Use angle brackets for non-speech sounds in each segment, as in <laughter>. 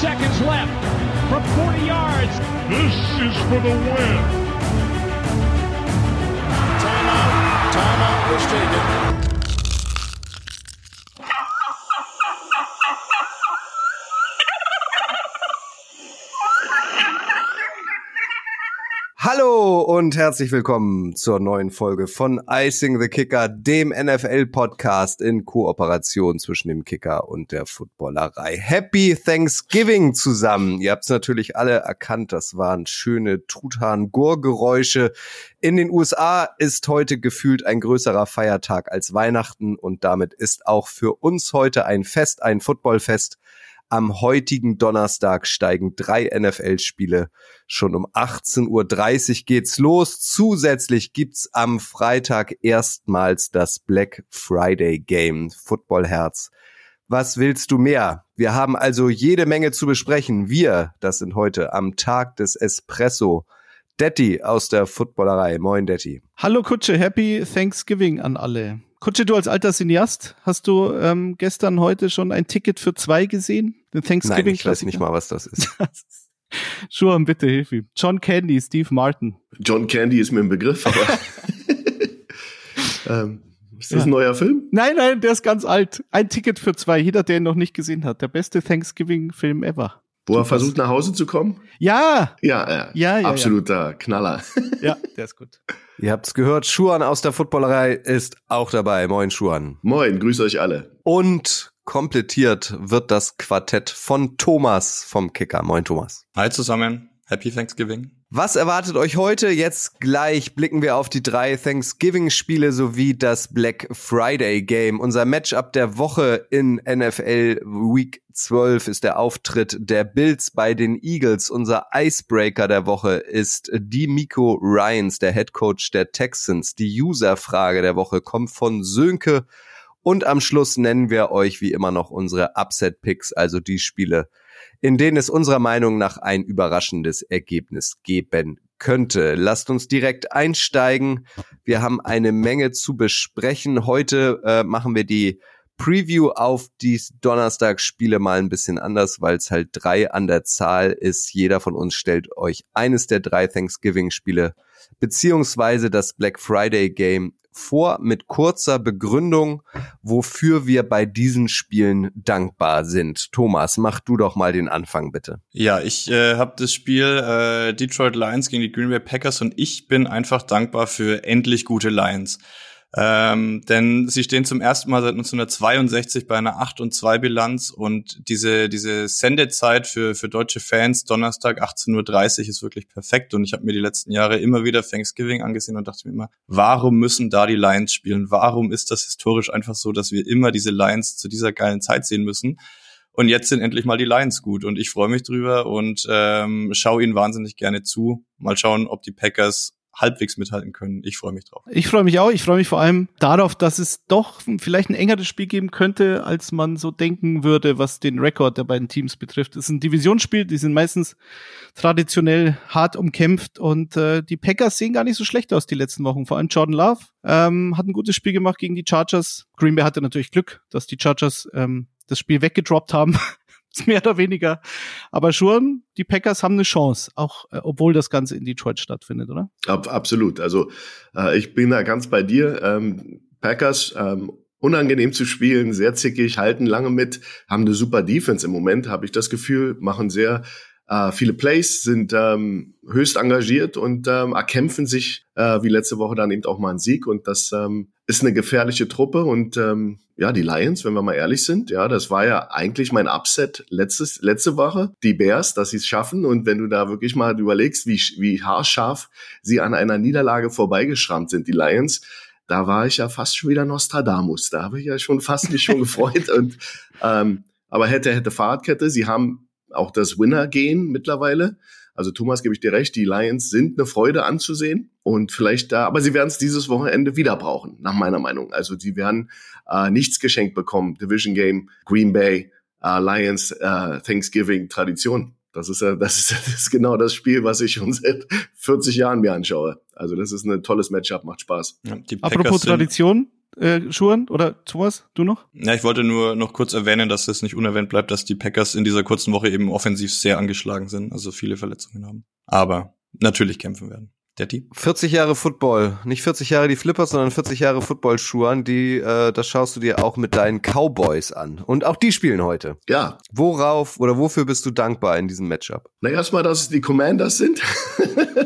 seconds left from 40 yards. This is for the win. Timeout. Timeout was taken. Hallo und herzlich willkommen zur neuen Folge von Icing the Kicker, dem NFL-Podcast in Kooperation zwischen dem Kicker und der Footballerei. Happy Thanksgiving zusammen. Ihr habt es natürlich alle erkannt, das waren schöne Truthahn-Gurgeräusche. In den USA ist heute gefühlt ein größerer Feiertag als Weihnachten und damit ist auch für uns heute ein Fest, ein Footballfest. Am heutigen Donnerstag steigen drei NFL-Spiele. Schon um 18.30 Uhr geht's los. Zusätzlich gibt's am Freitag erstmals das Black Friday Game. Footballherz. Was willst du mehr? Wir haben also jede Menge zu besprechen. Wir, das sind heute am Tag des Espresso. Detti aus der Footballerei. Moin, Detti. Hallo Kutsche, Happy Thanksgiving an alle. Kutsche, du als alter Cineast, hast du ähm, gestern, heute schon ein Ticket für zwei gesehen? Den Thanksgiving Nein, ich weiß nicht mal, was das ist. <laughs> Schuhan, bitte hilf ihm. John Candy, Steve Martin. John Candy ist mir ein Begriff, aber <laughs> ähm, ist das ja. ein neuer Film? Nein, nein, der ist ganz alt. Ein Ticket für zwei. Jeder, der ihn noch nicht gesehen hat. Der beste Thanksgiving-Film ever. Wo er versucht, nach Hause zu kommen? Ja. Ja, ja. ja, ja absoluter ja. Knaller. Ja, der ist gut. <laughs> Ihr habt's gehört, Schuan aus der Footballerei ist auch dabei. Moin, Schuan. Moin, grüß euch alle. Und komplettiert wird das Quartett von Thomas vom Kicker. Moin, Thomas. Hi zusammen. Happy Thanksgiving. Was erwartet euch heute? Jetzt gleich blicken wir auf die drei Thanksgiving-Spiele sowie das Black Friday Game. Unser Matchup der Woche in NFL Week 12 ist der Auftritt der Bills bei den Eagles. Unser Icebreaker der Woche ist die Miko Ryans, der Head Coach der Texans. Die User-Frage der Woche kommt von Sönke. Und am Schluss nennen wir euch wie immer noch unsere Upset-Picks, also die Spiele, in denen es unserer Meinung nach ein überraschendes Ergebnis geben könnte. Lasst uns direkt einsteigen. Wir haben eine Menge zu besprechen. Heute äh, machen wir die Preview auf die Donnerstagsspiele mal ein bisschen anders, weil es halt drei an der Zahl ist. Jeder von uns stellt euch eines der drei Thanksgiving-Spiele beziehungsweise das Black Friday Game vor mit kurzer Begründung, wofür wir bei diesen Spielen dankbar sind. Thomas, mach du doch mal den Anfang bitte. Ja, ich äh, habe das Spiel äh, Detroit Lions gegen die Green Bay Packers und ich bin einfach dankbar für endlich gute Lions. Ähm, denn sie stehen zum ersten Mal seit 1962 bei einer 8 und 2 Bilanz und diese, diese Sendezeit für, für deutsche Fans, Donnerstag 18.30 Uhr ist wirklich perfekt und ich habe mir die letzten Jahre immer wieder Thanksgiving angesehen und dachte mir immer, warum müssen da die Lions spielen? Warum ist das historisch einfach so, dass wir immer diese Lions zu dieser geilen Zeit sehen müssen? Und jetzt sind endlich mal die Lions gut und ich freue mich drüber und ähm, schaue ihnen wahnsinnig gerne zu. Mal schauen, ob die Packers halbwegs mithalten können. Ich freue mich drauf. Ich freue mich auch. Ich freue mich vor allem darauf, dass es doch vielleicht ein engeres Spiel geben könnte, als man so denken würde, was den Rekord der beiden Teams betrifft. Es ist ein Divisionsspiel, die sind meistens traditionell hart umkämpft und äh, die Packers sehen gar nicht so schlecht aus die letzten Wochen. Vor allem Jordan Love ähm, hat ein gutes Spiel gemacht gegen die Chargers. Green Bay hatte natürlich Glück, dass die Chargers ähm, das Spiel weggedroppt haben. <laughs> mehr oder weniger. Aber schon, die Packers haben eine Chance, auch äh, obwohl das Ganze in Detroit stattfindet, oder? Ab, absolut. Also äh, ich bin da ganz bei dir. Ähm, Packers ähm, unangenehm zu spielen, sehr zickig, halten lange mit, haben eine super Defense im Moment, habe ich das Gefühl, machen sehr äh, viele Plays, sind ähm, höchst engagiert und ähm, erkämpfen sich, äh, wie letzte Woche dann eben auch mal einen Sieg. Und das ähm, ist eine gefährliche Truppe. Und ähm, ja, die Lions, wenn wir mal ehrlich sind, ja, das war ja eigentlich mein Upset letztes, letzte Woche. Die Bears, dass sie es schaffen. Und wenn du da wirklich mal überlegst, wie, wie haarscharf sie an einer Niederlage vorbeigeschrammt sind, die Lions, da war ich ja fast schon wieder Nostradamus. Da habe ich ja schon fast mich schon <laughs> gefreut. Und ähm, aber hätte, hätte Fahrradkette. Sie haben auch das Winner-Gehen mittlerweile. Also Thomas, gebe ich dir recht, die Lions sind eine Freude anzusehen und vielleicht da, aber sie werden es dieses Wochenende wieder brauchen, nach meiner Meinung. Also sie werden äh, nichts geschenkt bekommen. Division Game, Green Bay, äh, Lions, äh, Thanksgiving, Tradition. Das ist, ja, das, ist, <laughs> das ist genau das Spiel, was ich schon seit 40 Jahren mir anschaue. Also das ist ein tolles Matchup, macht Spaß. Ja, Apropos Tradition, äh, Schuhen oder Thomas, du noch? Ja, ich wollte nur noch kurz erwähnen, dass es nicht unerwähnt bleibt, dass die Packers in dieser kurzen Woche eben offensiv sehr angeschlagen sind, also viele Verletzungen haben. Aber natürlich kämpfen werden. Detti? 40 Jahre Football. Nicht 40 Jahre die Flippers, sondern 40 Jahre Football-Schuhe an. Die, äh, das schaust du dir auch mit deinen Cowboys an. Und auch die spielen heute. Ja. Worauf oder wofür bist du dankbar in diesem Matchup? Na, erstmal, dass es die Commanders sind. <laughs>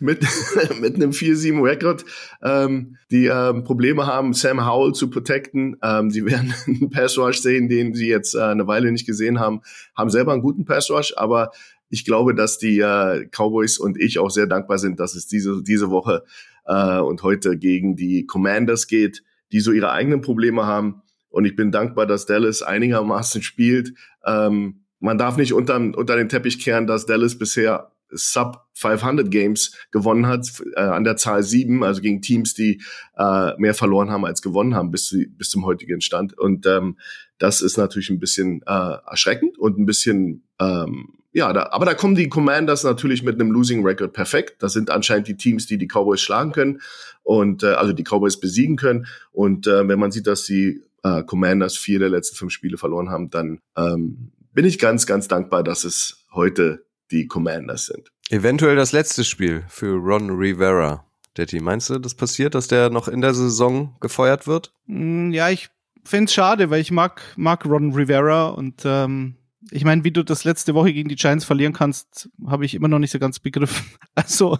mit, <laughs> mit einem 4-7-Record, ähm, die ähm, Probleme haben, Sam Howell zu protecten. Ähm, sie werden <laughs> einen Pass Rush sehen, den sie jetzt äh, eine Weile nicht gesehen haben, haben selber einen guten Pass Rush, aber ich glaube, dass die äh, Cowboys und ich auch sehr dankbar sind, dass es diese, diese Woche äh, und heute gegen die Commanders geht, die so ihre eigenen Probleme haben. Und ich bin dankbar, dass Dallas einigermaßen spielt. Ähm, man darf nicht unter, unter den Teppich kehren, dass Dallas bisher Sub 500 Games gewonnen hat, äh, an der Zahl sieben, also gegen Teams, die äh, mehr verloren haben als gewonnen haben bis, bis zum heutigen Stand. Und ähm, das ist natürlich ein bisschen äh, erschreckend und ein bisschen ähm, ja, da, aber da kommen die Commanders natürlich mit einem Losing Record perfekt. Das sind anscheinend die Teams, die die Cowboys schlagen können und äh, also die Cowboys besiegen können. Und äh, wenn man sieht, dass die äh, Commanders vier der letzten fünf Spiele verloren haben, dann ähm, bin ich ganz, ganz dankbar, dass es heute die Commanders sind. Eventuell das letzte Spiel für Ron Rivera. Detti, meinst du, das passiert, dass der noch in der Saison gefeuert wird? Mm, ja, ich find's schade, weil ich mag, mag Ron Rivera und ähm, ich meine, wie du das letzte Woche gegen die Giants verlieren kannst, habe ich immer noch nicht so ganz begriffen. <laughs> Also,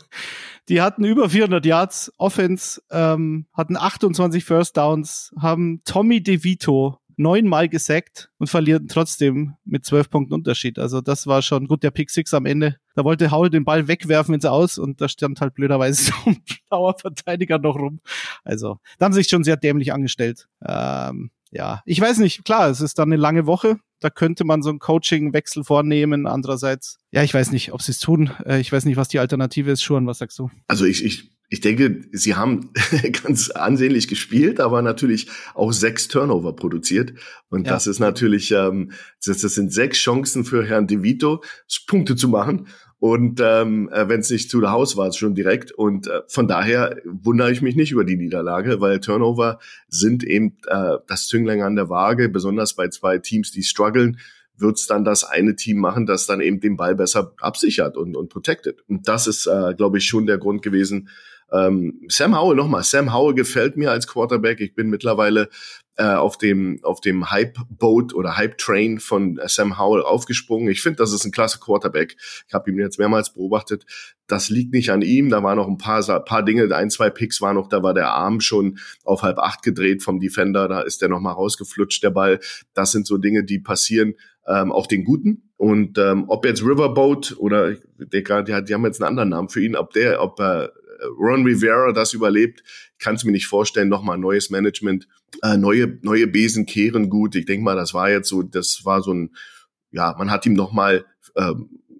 die hatten über 400 Yards Offense, ähm, hatten 28 First Downs, haben Tommy DeVito neunmal gesackt und verlieren trotzdem mit zwölf Punkten Unterschied. Also das war schon gut, der Pick Six am Ende. Da wollte Howell den Ball wegwerfen ins Aus und da stand halt blöderweise <laughs> so ein blauer Verteidiger noch rum. Also, da haben sie sich schon sehr dämlich angestellt. Ähm, ja, ich weiß nicht, klar, es ist dann eine lange Woche. Da könnte man so einen Coaching-Wechsel vornehmen. Andererseits, ja, ich weiß nicht, ob sie es tun. Äh, ich weiß nicht, was die Alternative ist. Schuhen, was sagst du? Also ich, ich, ich denke, sie haben <laughs> ganz ansehnlich gespielt, aber natürlich auch sechs Turnover produziert. Und ja. das ist natürlich, ähm, das, das sind sechs Chancen für Herrn DeVito, Punkte zu machen. Und ähm, äh, wenn es nicht zu der Haus war, schon direkt. Und äh, von daher wundere ich mich nicht über die Niederlage, weil Turnover sind eben äh, das Zünglein an der Waage, besonders bei zwei Teams, die strugglen wird's dann das eine Team machen, das dann eben den Ball besser absichert und, und protected. Und das ist, äh, glaube ich, schon der Grund gewesen. Ähm, Sam Howell nochmal. Sam Howell gefällt mir als Quarterback. Ich bin mittlerweile äh, auf dem auf dem Hype Boat oder Hype Train von Sam Howell aufgesprungen. Ich finde, das ist ein klasse Quarterback. Ich habe ihn jetzt mehrmals beobachtet. Das liegt nicht an ihm. Da waren noch ein paar paar Dinge, ein zwei Picks war noch. Da war der Arm schon auf halb acht gedreht vom Defender. Da ist der noch mal rausgeflutscht der Ball. Das sind so Dinge, die passieren. Ähm, auch den Guten. Und ähm, ob jetzt Riverboat oder der, die, die haben jetzt einen anderen Namen für ihn, ob der, ob er Ron Rivera das überlebt, kann es mir nicht vorstellen. Nochmal neues Management, äh, neue neue Besen kehren gut. Ich denke mal, das war jetzt so, das war so ein, ja, man hat ihm nochmal äh,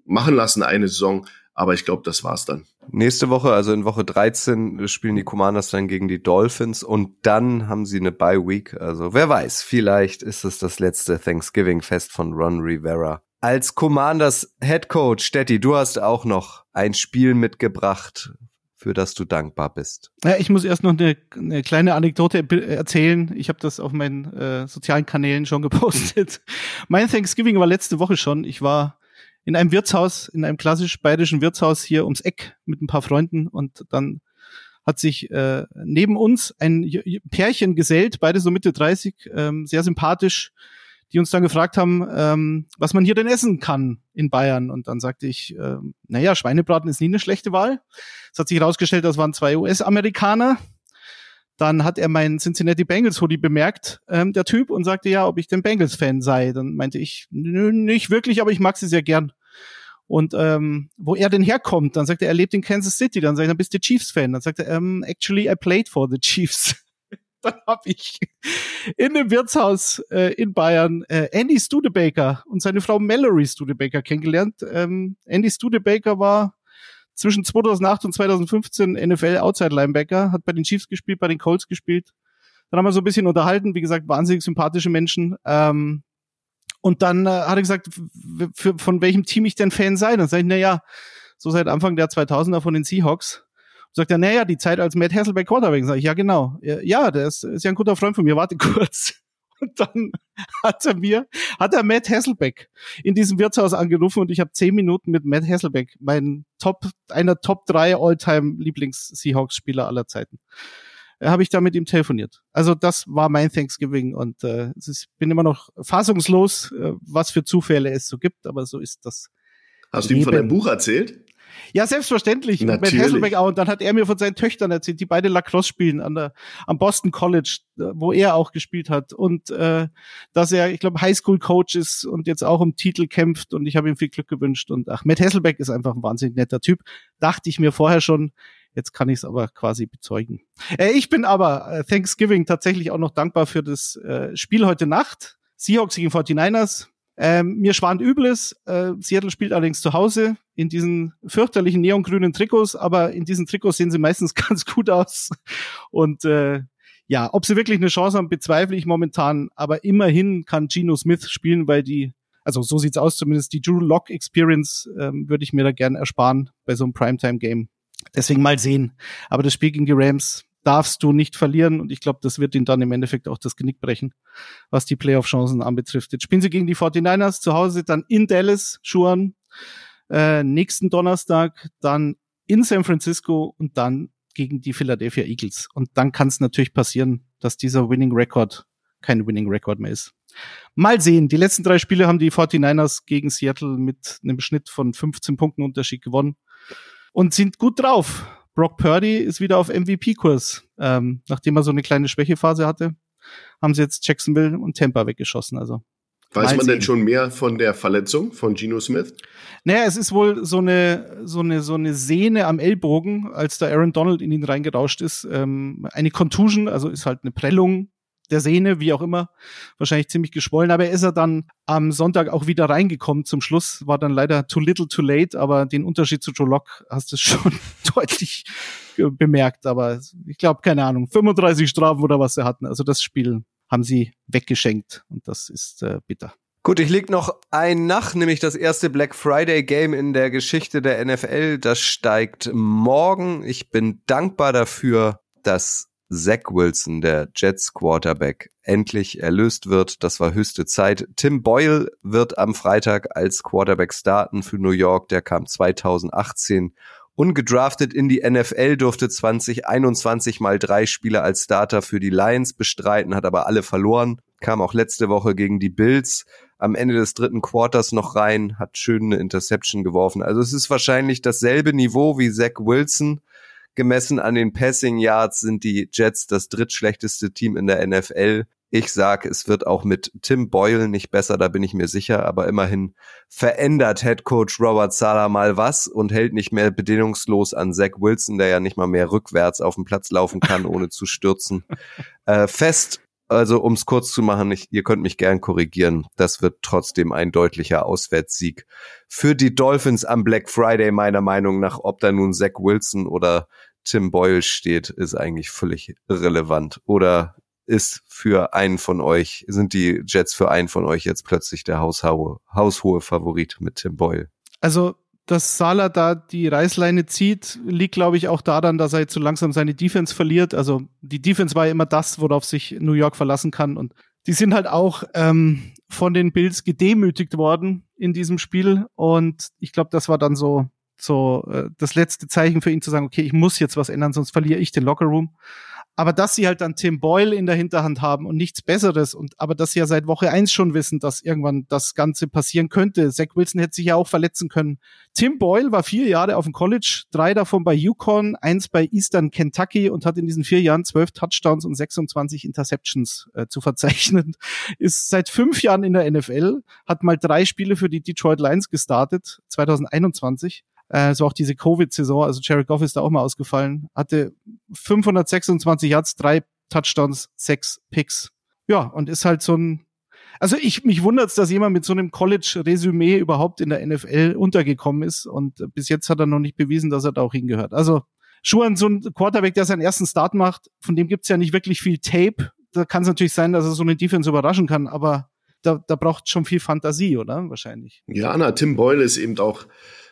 machen lassen eine Saison, aber ich glaube, das war's dann. Nächste Woche, also in Woche 13, spielen die Commanders dann gegen die Dolphins und dann haben sie eine Bye Week. Also wer weiß, vielleicht ist es das letzte Thanksgiving-Fest von Ron Rivera. Als Commanders Head Coach, Stetti, du hast auch noch ein Spiel mitgebracht, für das du dankbar bist? Ja, ich muss erst noch eine, eine kleine Anekdote erzählen. Ich habe das auf meinen äh, sozialen Kanälen schon gepostet. <laughs> mein Thanksgiving war letzte Woche schon. Ich war in einem Wirtshaus, in einem klassisch bayerischen Wirtshaus hier ums Eck mit ein paar Freunden und dann hat sich äh, neben uns ein Pärchen gesellt, beide so Mitte 30, ähm, sehr sympathisch, die uns dann gefragt haben, ähm, was man hier denn essen kann in Bayern. Und dann sagte ich, äh, naja, Schweinebraten ist nie eine schlechte Wahl. Es hat sich herausgestellt, das waren zwei US-Amerikaner. Dann hat er meinen Cincinnati Bengals Hoodie bemerkt, ähm, der Typ, und sagte ja, ob ich denn Bengals-Fan sei. Dann meinte ich, nö, nicht wirklich, aber ich mag sie sehr gern. Und ähm, wo er denn herkommt, dann sagt er, er lebt in Kansas City. Dann sagt er, dann bist du Chiefs-Fan. Dann sagt er, um, actually, I played for the Chiefs. <laughs> dann habe ich in dem Wirtshaus äh, in Bayern äh, Andy Studebaker und seine Frau Mallory Studebaker kennengelernt. Ähm, Andy Studebaker war zwischen 2008 und 2015 NFL Outside Linebacker, hat bei den Chiefs gespielt, bei den Colts gespielt. Dann haben wir so ein bisschen unterhalten, wie gesagt, wahnsinnig sympathische Menschen. Ähm, und dann äh, hat er gesagt, von welchem Team ich denn Fan sei. Dann sage ich, na ja, so seit Anfang der 2000er von den Seahawks. Sagt er, naja, die Zeit als Matt Hasselbeck Quarterback. Sag ich, ja genau. Ja, der ist, ist ja ein guter Freund von mir. Warte <laughs> kurz. Und dann hat er mir, hat er Matt Hasselbeck in diesem Wirtshaus angerufen und ich habe zehn Minuten mit Matt Hasselbeck, mein Top, einer Top 3 All-Time Lieblings-Seahawks-Spieler aller Zeiten, äh, habe ich da mit ihm telefoniert. Also das war mein Thanksgiving und äh, ich bin immer noch fassungslos, äh, was für Zufälle es so gibt, aber so ist das. Hast du ihm von deinem Buch erzählt? Ja, selbstverständlich. Natürlich. Mit Hasselbeck auch. Und dann hat er mir von seinen Töchtern erzählt, die beide Lacrosse spielen an der, am Boston College, äh, wo er auch gespielt hat. Und äh, dass er, ich glaube, Highschool-Coach ist und jetzt auch um Titel kämpft. Und ich habe ihm viel Glück gewünscht. Und ach, Matt Hasselbeck ist einfach ein wahnsinnig netter Typ. Dachte ich mir vorher schon. Jetzt kann ich es aber quasi bezeugen. Äh, ich bin aber äh, Thanksgiving tatsächlich auch noch dankbar für das äh, Spiel heute Nacht. Seahawks gegen 49ers. Ähm, mir schwant Übles. Äh, Seattle spielt allerdings zu Hause in diesen fürchterlichen neongrünen Trikots, aber in diesen Trikots sehen sie meistens <laughs> ganz gut aus. Und äh, ja, ob sie wirklich eine Chance haben, bezweifle ich momentan. Aber immerhin kann Geno Smith spielen, weil die, also so sieht's aus zumindest, die Drew Lock Experience ähm, würde ich mir da gern ersparen bei so einem Primetime-Game. Deswegen mal sehen. Aber das Spiel gegen die Rams darfst du nicht verlieren und ich glaube, das wird ihn dann im Endeffekt auch das Genick brechen, was die Playoff-Chancen anbetrifft. Jetzt spielen sie gegen die 49ers zu Hause, dann in Dallas, Schuhan, äh, nächsten Donnerstag, dann in San Francisco und dann gegen die Philadelphia Eagles. Und dann kann es natürlich passieren, dass dieser Winning Record kein Winning Record mehr ist. Mal sehen. Die letzten drei Spiele haben die 49ers gegen Seattle mit einem Schnitt von 15 Punkten Unterschied gewonnen und sind gut drauf. Brock Purdy ist wieder auf MVP-Kurs. Ähm, nachdem er so eine kleine Schwächephase hatte, haben sie jetzt Jacksonville und Tampa weggeschossen. Also Weiß man denn schon mehr von der Verletzung von Geno Smith? Naja, es ist wohl so eine, so eine, so eine Sehne am Ellbogen, als da Aaron Donald in ihn reingerauscht ist. Ähm, eine Contusion, also ist halt eine Prellung der Sehne, wie auch immer, wahrscheinlich ziemlich geschwollen. Aber er ist er dann am Sonntag auch wieder reingekommen. Zum Schluss war dann leider too little too late, aber den Unterschied zu Joe Lock hast du <laughs> schon deutlich bemerkt. Aber ich glaube, keine Ahnung, 35 Strafen oder was sie hatten. Also das Spiel haben sie weggeschenkt und das ist äh, bitter. Gut, ich leg noch ein nach, nämlich das erste Black Friday Game in der Geschichte der NFL. Das steigt morgen. Ich bin dankbar dafür, dass Zach Wilson, der Jets Quarterback, endlich erlöst wird. Das war höchste Zeit. Tim Boyle wird am Freitag als Quarterback starten für New York. Der kam 2018 ungedraftet in die NFL, durfte 2021 mal drei Spiele als Starter für die Lions bestreiten, hat aber alle verloren. Kam auch letzte Woche gegen die Bills am Ende des dritten Quarters noch rein, hat schön eine Interception geworfen. Also es ist wahrscheinlich dasselbe Niveau wie Zach Wilson Gemessen an den Passing Yards sind die Jets das drittschlechteste Team in der NFL. Ich sage, es wird auch mit Tim Boyle nicht besser, da bin ich mir sicher, aber immerhin verändert Head Coach Robert Sala mal was und hält nicht mehr bedingungslos an Zach Wilson, der ja nicht mal mehr rückwärts auf dem Platz laufen kann, <laughs> ohne zu stürzen, äh, fest. Also um es kurz zu machen, ich, ihr könnt mich gern korrigieren. Das wird trotzdem ein deutlicher Auswärtssieg für die Dolphins am Black Friday meiner Meinung nach. Ob da nun Zach Wilson oder Tim Boyle steht, ist eigentlich völlig irrelevant. Oder ist für einen von euch, sind die Jets für einen von euch jetzt plötzlich der haushohe, haushohe Favorit mit Tim Boyle? Also dass Salah da die Reißleine zieht, liegt, glaube ich, auch daran, dass er jetzt so langsam seine Defense verliert. Also die Defense war ja immer das, worauf sich New York verlassen kann. Und die sind halt auch ähm, von den Bills gedemütigt worden in diesem Spiel. Und ich glaube, das war dann so so äh, das letzte Zeichen für ihn zu sagen, okay, ich muss jetzt was ändern, sonst verliere ich den Lockerroom. Aber dass sie halt dann Tim Boyle in der Hinterhand haben und nichts Besseres und aber dass sie ja seit Woche eins schon wissen, dass irgendwann das Ganze passieren könnte. Zach Wilson hätte sich ja auch verletzen können. Tim Boyle war vier Jahre auf dem College, drei davon bei Yukon, eins bei Eastern Kentucky und hat in diesen vier Jahren zwölf Touchdowns und 26 Interceptions äh, zu verzeichnen. <laughs> Ist seit fünf Jahren in der NFL, hat mal drei Spiele für die Detroit Lions gestartet, 2021 äh, so auch diese Covid-Saison, also Jared Goff ist da auch mal ausgefallen, hatte 526 Yards, drei Touchdowns, sechs Picks. Ja, und ist halt so ein, also ich, mich wundert's, dass jemand mit so einem College-Resümee überhaupt in der NFL untergekommen ist und bis jetzt hat er noch nicht bewiesen, dass er da auch hingehört. Also Schuhan, so ein Quarterback, der seinen ersten Start macht, von dem gibt's ja nicht wirklich viel Tape. Da kann es natürlich sein, dass er so eine Defense überraschen kann, aber da, da braucht schon viel Fantasie, oder? Wahrscheinlich. Ja, na, Tim Boyle ist eben auch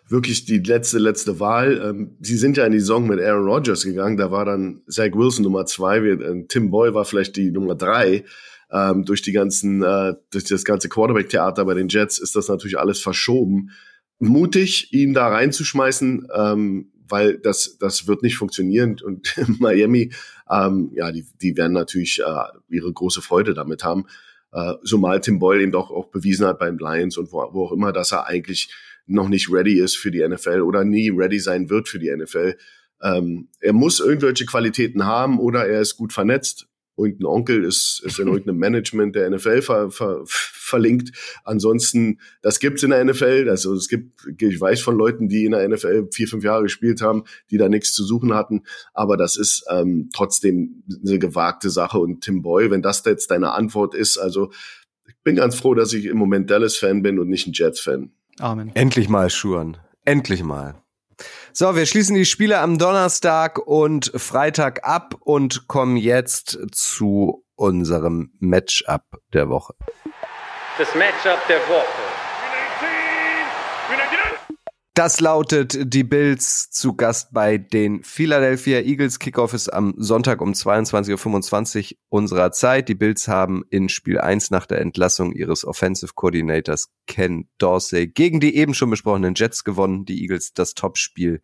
wirklich die letzte, letzte Wahl. Ähm, sie sind ja in die Saison mit Aaron Rodgers gegangen, da war dann Zach Wilson Nummer zwei, äh, Tim Boyle war vielleicht die Nummer drei. Ähm, durch die ganzen, äh, durch das ganze Quarterback-Theater bei den Jets ist das natürlich alles verschoben. Mutig, ihn da reinzuschmeißen, ähm, weil das, das wird nicht funktionieren. Und <laughs> Miami, ähm, ja, die, die werden natürlich äh, ihre große Freude damit haben. Äh, zumal Tim Boyle eben auch, auch bewiesen hat beim Lions und wo, wo auch immer, dass er eigentlich noch nicht ready ist für die NFL oder nie ready sein wird für die NFL. Ähm, er muss irgendwelche Qualitäten haben oder er ist gut vernetzt. Irgendein Onkel ist, ist in irgendeinem Management der NFL ver, ver, verlinkt. Ansonsten, das gibt's in der NFL. Also es gibt, ich weiß von Leuten, die in der NFL vier, fünf Jahre gespielt haben, die da nichts zu suchen hatten. Aber das ist ähm, trotzdem eine gewagte Sache. Und Tim Boy, wenn das jetzt deine Antwort ist, also ich bin ganz froh, dass ich im Moment Dallas-Fan bin und nicht ein Jets-Fan. Amen. Endlich mal, Schuren. Endlich mal. So, wir schließen die Spiele am Donnerstag und Freitag ab und kommen jetzt zu unserem Matchup der Woche. Das Matchup der Woche. Das lautet die Bills zu Gast bei den Philadelphia Eagles. Kickoff ist am Sonntag um 22.25 Uhr unserer Zeit. Die Bills haben in Spiel 1 nach der Entlassung ihres Offensive Coordinators Ken Dorsey gegen die eben schon besprochenen Jets gewonnen. Die Eagles das Topspiel.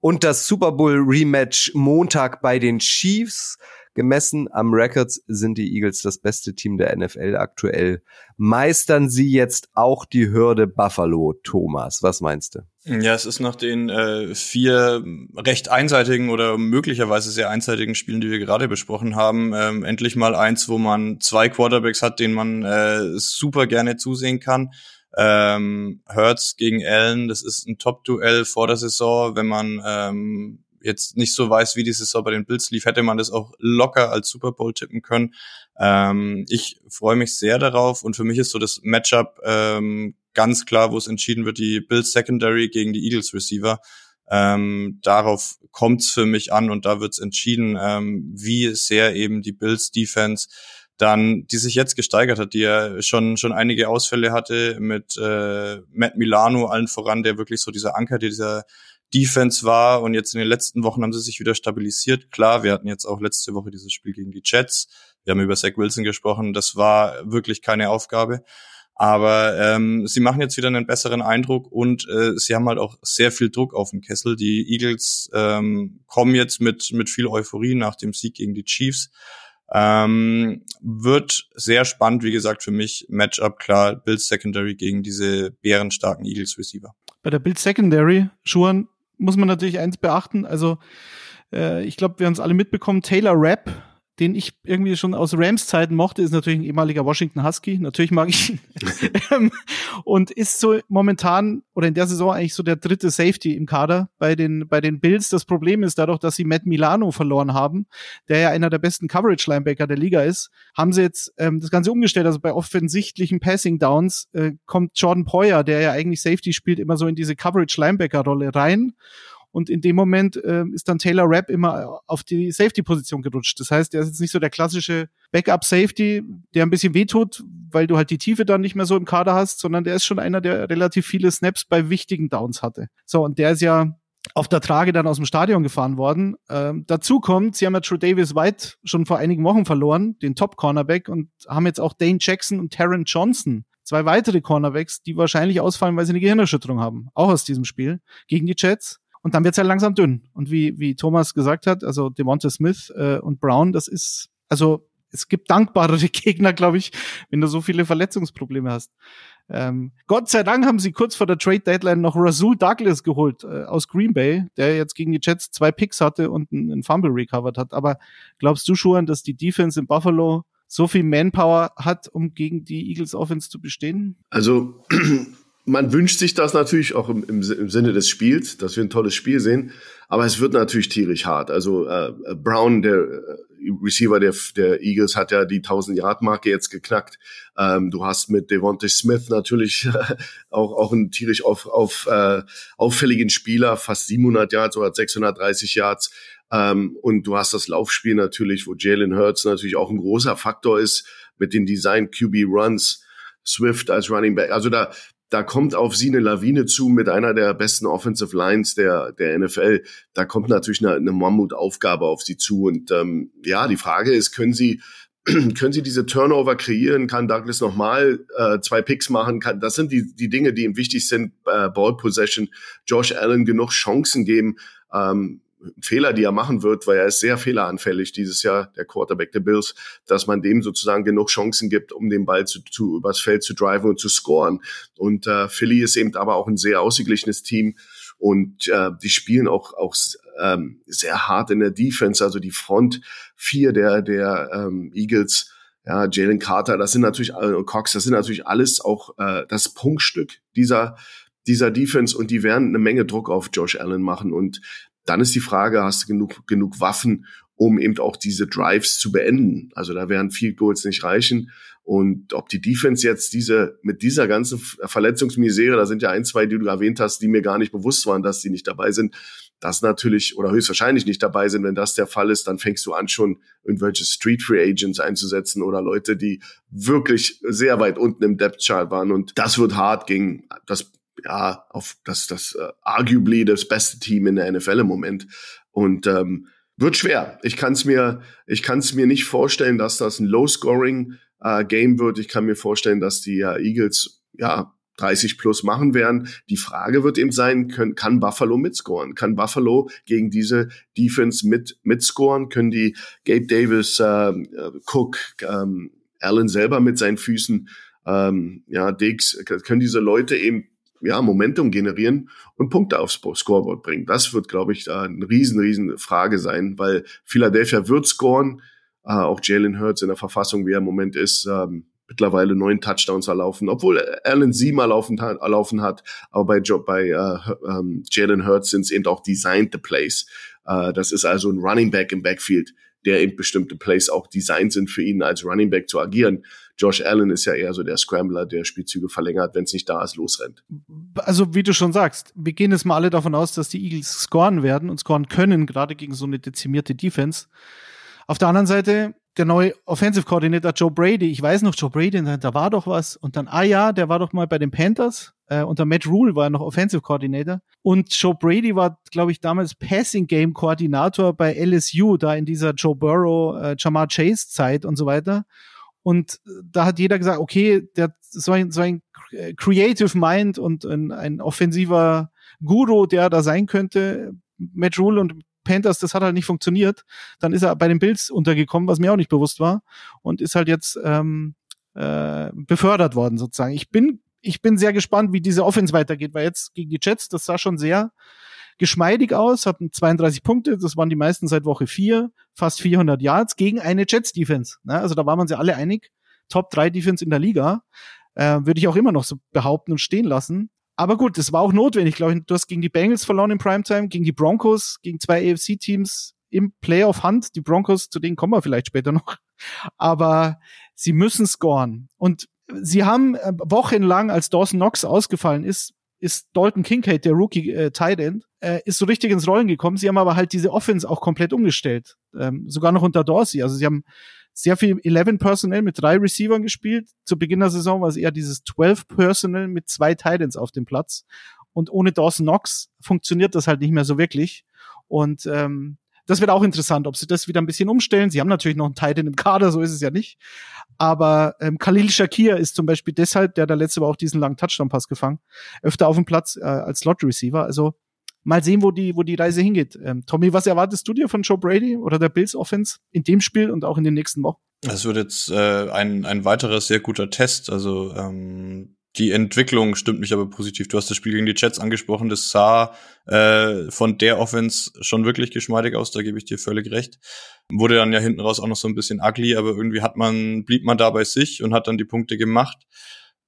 Und das Super Bowl Rematch Montag bei den Chiefs. Gemessen am Records sind die Eagles das beste Team der NFL aktuell. Meistern sie jetzt auch die Hürde Buffalo, Thomas? Was meinst du? Ja, es ist nach den äh, vier recht einseitigen oder möglicherweise sehr einseitigen Spielen, die wir gerade besprochen haben, ähm, endlich mal eins, wo man zwei Quarterbacks hat, denen man äh, super gerne zusehen kann. Ähm, Hurts gegen Allen, das ist ein Top-Duell vor der Saison, wenn man ähm, jetzt nicht so weiß, wie die Saison bei den Bills lief, hätte man das auch locker als Super Bowl tippen können. Ähm, ich freue mich sehr darauf und für mich ist so das Matchup ähm, ganz klar, wo es entschieden wird, die Bills Secondary gegen die Eagles Receiver. Ähm, darauf kommt es für mich an und da wird es entschieden, ähm, wie sehr eben die Bills Defense dann, die sich jetzt gesteigert hat, die ja schon schon einige Ausfälle hatte mit äh, Matt Milano allen voran, der wirklich so dieser Anker dieser Defense war und jetzt in den letzten Wochen haben sie sich wieder stabilisiert. Klar, wir hatten jetzt auch letzte Woche dieses Spiel gegen die Jets. Wir haben über Zach Wilson gesprochen. Das war wirklich keine Aufgabe. Aber ähm, sie machen jetzt wieder einen besseren Eindruck und äh, sie haben halt auch sehr viel Druck auf dem Kessel. Die Eagles ähm, kommen jetzt mit, mit viel Euphorie nach dem Sieg gegen die Chiefs. Ähm, wird sehr spannend, wie gesagt, für mich. Matchup klar, Bills Secondary gegen diese bärenstarken Eagles Receiver. Bei der Bills Secondary, Schuhan, muss man natürlich eins beachten. Also äh, ich glaube, wir haben es alle mitbekommen. Taylor Rapp, den ich irgendwie schon aus Rams Zeiten mochte, ist natürlich ein ehemaliger Washington Husky. Natürlich mag ich ihn. <laughs> Ähm, und ist so momentan oder in der Saison eigentlich so der dritte Safety im Kader bei den, bei den Bills. Das Problem ist dadurch, dass sie Matt Milano verloren haben, der ja einer der besten Coverage Linebacker der Liga ist, haben sie jetzt ähm, das Ganze umgestellt. Also bei offensichtlichen Passing Downs äh, kommt Jordan Poyer, der ja eigentlich Safety spielt, immer so in diese Coverage Linebacker Rolle rein und in dem Moment äh, ist dann Taylor Rapp immer auf die Safety-Position gerutscht. Das heißt, er ist jetzt nicht so der klassische Backup-Safety, der ein bisschen wehtut, weil du halt die Tiefe dann nicht mehr so im Kader hast, sondern der ist schon einer, der relativ viele Snaps bei wichtigen Downs hatte. So, und der ist ja auf der Trage dann aus dem Stadion gefahren worden. Ähm, dazu kommt, sie haben ja True Davis White schon vor einigen Wochen verloren, den Top-Cornerback, und haben jetzt auch Dane Jackson und Taron Johnson zwei weitere Cornerbacks, die wahrscheinlich ausfallen, weil sie eine Gehirnerschütterung haben. Auch aus diesem Spiel gegen die Jets. Und dann wird's halt langsam dünn. Und wie, wie Thomas gesagt hat, also Devonta Smith äh, und Brown, das ist, also es gibt dankbarere <laughs> Gegner, glaube ich, wenn du so viele Verletzungsprobleme hast. Ähm, Gott sei Dank haben sie kurz vor der Trade Deadline noch Rasul Douglas geholt äh, aus Green Bay, der jetzt gegen die Jets zwei Picks hatte und einen Fumble recovered hat. Aber glaubst du schon, dass die Defense in Buffalo so viel Manpower hat, um gegen die Eagles Offense zu bestehen? Also <clears throat> man wünscht sich das natürlich auch im, im, im, Sinne des Spiels, dass wir ein tolles Spiel sehen, aber es wird natürlich tierisch hart. Also äh, Brown, der äh, Receiver der, der Eagles, hat ja die 1000-Yard-Marke jetzt geknackt. Ähm, du hast mit Devontae Smith natürlich <laughs> auch, auch einen tierisch auf, auf, äh, auffälligen Spieler, fast 700 Yards oder 630 Yards. Ähm, und du hast das Laufspiel natürlich, wo Jalen Hurts natürlich auch ein großer Faktor ist mit den Design QB Runs Swift als Running Back. Also da, da kommt auf sie eine Lawine zu mit einer der besten Offensive Lines der, der NFL. Da kommt natürlich eine, eine Mammutaufgabe auf sie zu. Und ähm, ja, die Frage ist, können sie <clears throat> können sie diese Turnover kreieren? Kann Douglas nochmal äh, zwei Picks machen? Kann, das sind die, die Dinge, die ihm wichtig sind. Äh, Ball Possession, Josh Allen genug Chancen geben. Ähm, Fehler, die er machen wird, weil er ist sehr fehleranfällig dieses Jahr, der Quarterback der Bills, dass man dem sozusagen genug Chancen gibt, um den Ball zu, zu übers Feld zu driven und zu scoren. Und äh, Philly ist eben aber auch ein sehr ausgeglichenes Team und äh, die spielen auch auch ähm, sehr hart in der Defense, also die Front vier der der ähm, Eagles. Ja, Jalen Carter, das sind natürlich äh, Cox, das sind natürlich alles auch äh, das Punktstück dieser dieser Defense und die werden eine Menge Druck auf Josh Allen machen und dann ist die Frage, hast du genug, genug Waffen, um eben auch diese Drives zu beenden? Also da werden viel Goals nicht reichen. Und ob die Defense jetzt diese, mit dieser ganzen Verletzungsmisere, da sind ja ein, zwei, die du erwähnt hast, die mir gar nicht bewusst waren, dass die nicht dabei sind, das natürlich oder höchstwahrscheinlich nicht dabei sind. Wenn das der Fall ist, dann fängst du an, schon irgendwelche Street Free Agents einzusetzen oder Leute, die wirklich sehr weit unten im Depth Chart waren. Und das wird hart gegen das ja, auf das, das uh, arguably das beste Team in der NFL im Moment. Und ähm, wird schwer. Ich kann es mir, ich kann mir nicht vorstellen, dass das ein Low-Scoring äh, wird. Ich kann mir vorstellen, dass die äh, Eagles ja 30 plus machen werden. Die Frage wird eben sein, können, kann Buffalo mitscoren? Kann Buffalo gegen diese Defense mit mitscoren? Können die Gabe Davis, äh, Cook, ähm, Allen selber mit seinen Füßen, ähm, ja, Diggs, können diese Leute eben ja, Momentum generieren und Punkte aufs Scoreboard bringen. Das wird, glaube ich, da eine riesen, riesen Frage sein, weil Philadelphia wird scoren. Äh, auch Jalen Hurts in der Verfassung, wie er im Moment ist, ähm, mittlerweile neun Touchdowns erlaufen, obwohl Allen sieben erlaufen, erlaufen hat. Aber bei, bei äh, ähm, Jalen Hurts sind es eben auch designed Plays. Äh, das ist also ein Running Back im Backfield, der eben bestimmte Plays auch designt sind für ihn als Running Back zu agieren. Josh Allen ist ja eher so der Scrambler, der Spielzüge verlängert, wenn es nicht da ist, losrennt. Also wie du schon sagst, wir gehen jetzt mal alle davon aus, dass die Eagles scoren werden und scoren können, gerade gegen so eine dezimierte Defense. Auf der anderen Seite der neue Offensive Coordinator Joe Brady, ich weiß noch, Joe Brady, da war doch was. Und dann, ah ja, der war doch mal bei den Panthers. Äh, unter Matt Rule war er noch Offensive Coordinator. Und Joe Brady war, glaube ich, damals Passing Game Koordinator bei LSU, da in dieser Joe Burrow, äh, Jamar Chase Zeit und so weiter. Und da hat jeder gesagt, okay, der so ein, so ein Creative Mind und ein, ein offensiver Guru, der da sein könnte. Matt Rule und Panthers, das hat halt nicht funktioniert. Dann ist er bei den Bills untergekommen, was mir auch nicht bewusst war, und ist halt jetzt ähm, äh, befördert worden sozusagen. Ich bin ich bin sehr gespannt, wie diese Offense weitergeht, weil jetzt gegen die Jets, das sah schon sehr geschmeidig aus, hatten 32 Punkte, das waren die meisten seit Woche 4, fast 400 Yards gegen eine Jets-Defense. Ne? Also da waren wir uns ja alle einig, Top 3 Defense in der Liga. Äh, Würde ich auch immer noch so behaupten und stehen lassen. Aber gut, das war auch notwendig, glaube ich. Du hast gegen die Bengals verloren im Primetime, gegen die Broncos, gegen zwei AFC-Teams im Playoff-Hand. Die Broncos, zu denen kommen wir vielleicht später noch. Aber sie müssen scoren. Und sie haben äh, wochenlang, als Dawson Knox ausgefallen ist, ist Dalton Kincaid, der Rookie äh, Tight End, äh, ist so richtig ins Rollen gekommen. Sie haben aber halt diese Offense auch komplett umgestellt. Ähm, sogar noch unter Dorsey. Also sie haben sehr viel 11 Personnel mit drei Receivern gespielt. Zu Beginn der Saison war es eher dieses 12 Personnel mit zwei Titans auf dem Platz. Und ohne Dawson Knox funktioniert das halt nicht mehr so wirklich. Und ähm, das wird auch interessant, ob sie das wieder ein bisschen umstellen. Sie haben natürlich noch einen Titan im Kader, so ist es ja nicht. Aber ähm, Khalil Shakir ist zum Beispiel deshalb, der da letzte Woche auch diesen langen Touchdown-Pass gefangen, öfter auf dem Platz äh, als Slot-Receiver. Also mal sehen, wo die, wo die Reise hingeht. Ähm, Tommy, was erwartest du dir von Joe Brady oder der Bills Offense in dem Spiel und auch in den nächsten Wochen? Es wird jetzt äh, ein, ein weiterer sehr guter Test. Also ähm, die Entwicklung stimmt mich aber positiv. Du hast das Spiel gegen die Jets angesprochen. Das sah äh, von der Offense schon wirklich geschmeidig aus. Da gebe ich dir völlig recht. Wurde dann ja hinten raus auch noch so ein bisschen ugly, aber irgendwie hat man blieb man da bei sich und hat dann die Punkte gemacht.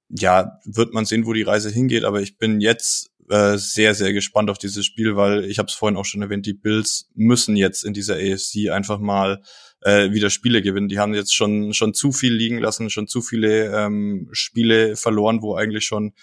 Ja, wird man sehen, wo die Reise hingeht. Aber ich bin jetzt äh, sehr, sehr gespannt auf dieses Spiel, weil ich habe es vorhin auch schon erwähnt, die Bills müssen jetzt in dieser AFC einfach mal äh, wieder Spiele gewinnen. Die haben jetzt schon schon zu viel liegen lassen, schon zu viele ähm, Spiele verloren, wo eigentlich schon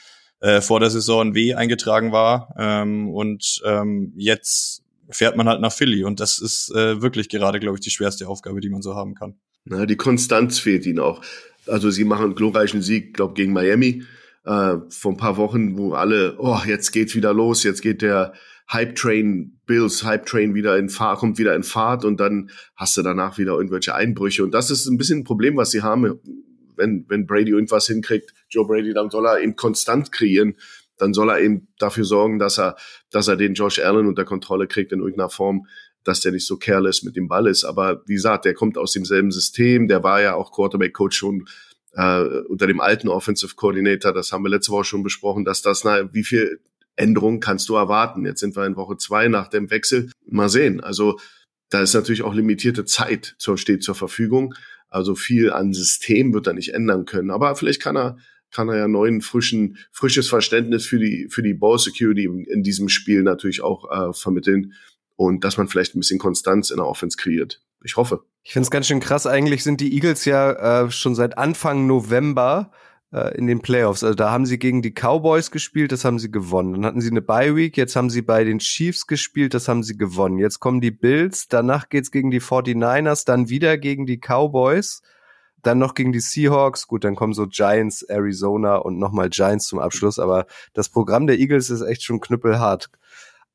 äh, vor der Saison W eingetragen war. Ähm, und ähm, jetzt fährt man halt nach Philly und das ist äh, wirklich gerade, glaube ich, die schwerste Aufgabe, die man so haben kann. Na, die Konstanz fehlt ihnen auch. Also sie machen einen glorreichen Sieg, glaube gegen Miami äh, vor ein paar Wochen, wo alle, oh, jetzt geht's wieder los, jetzt geht der Hype Train, Bills Hype Train wieder in Fahrt, kommt wieder in Fahrt und dann hast du danach wieder irgendwelche Einbrüche. Und das ist ein bisschen ein Problem, was sie haben. Wenn, wenn Brady irgendwas hinkriegt, Joe Brady, dann soll er eben konstant kreieren. Dann soll er eben dafür sorgen, dass er, dass er den Josh Allen unter Kontrolle kriegt in irgendeiner Form dass der nicht so careless mit dem Ball ist. Aber wie gesagt, der kommt aus demselben System. Der war ja auch Quarterback-Coach schon äh, unter dem alten Offensive Coordinator. Das haben wir letzte Woche schon besprochen, dass das, na, wie viel Änderungen kannst du erwarten? Jetzt sind wir in Woche zwei nach dem Wechsel. Mal sehen. Also da ist natürlich auch limitierte Zeit zur, steht zur Verfügung. Also viel an System wird er nicht ändern können. Aber vielleicht kann er kann er ja neuen, frischen, frisches Verständnis für die, für die Ball Security in diesem Spiel natürlich auch äh, vermitteln und dass man vielleicht ein bisschen Konstanz in der Offense kreiert. Ich hoffe. Ich finde es ganz schön krass. Eigentlich sind die Eagles ja äh, schon seit Anfang November äh, in den Playoffs. Also da haben sie gegen die Cowboys gespielt, das haben sie gewonnen. Dann hatten sie eine Bye Week, jetzt haben sie bei den Chiefs gespielt, das haben sie gewonnen. Jetzt kommen die Bills, danach geht's gegen die 49ers, dann wieder gegen die Cowboys, dann noch gegen die Seahawks. Gut, dann kommen so Giants, Arizona und nochmal Giants zum Abschluss. Aber das Programm der Eagles ist echt schon knüppelhart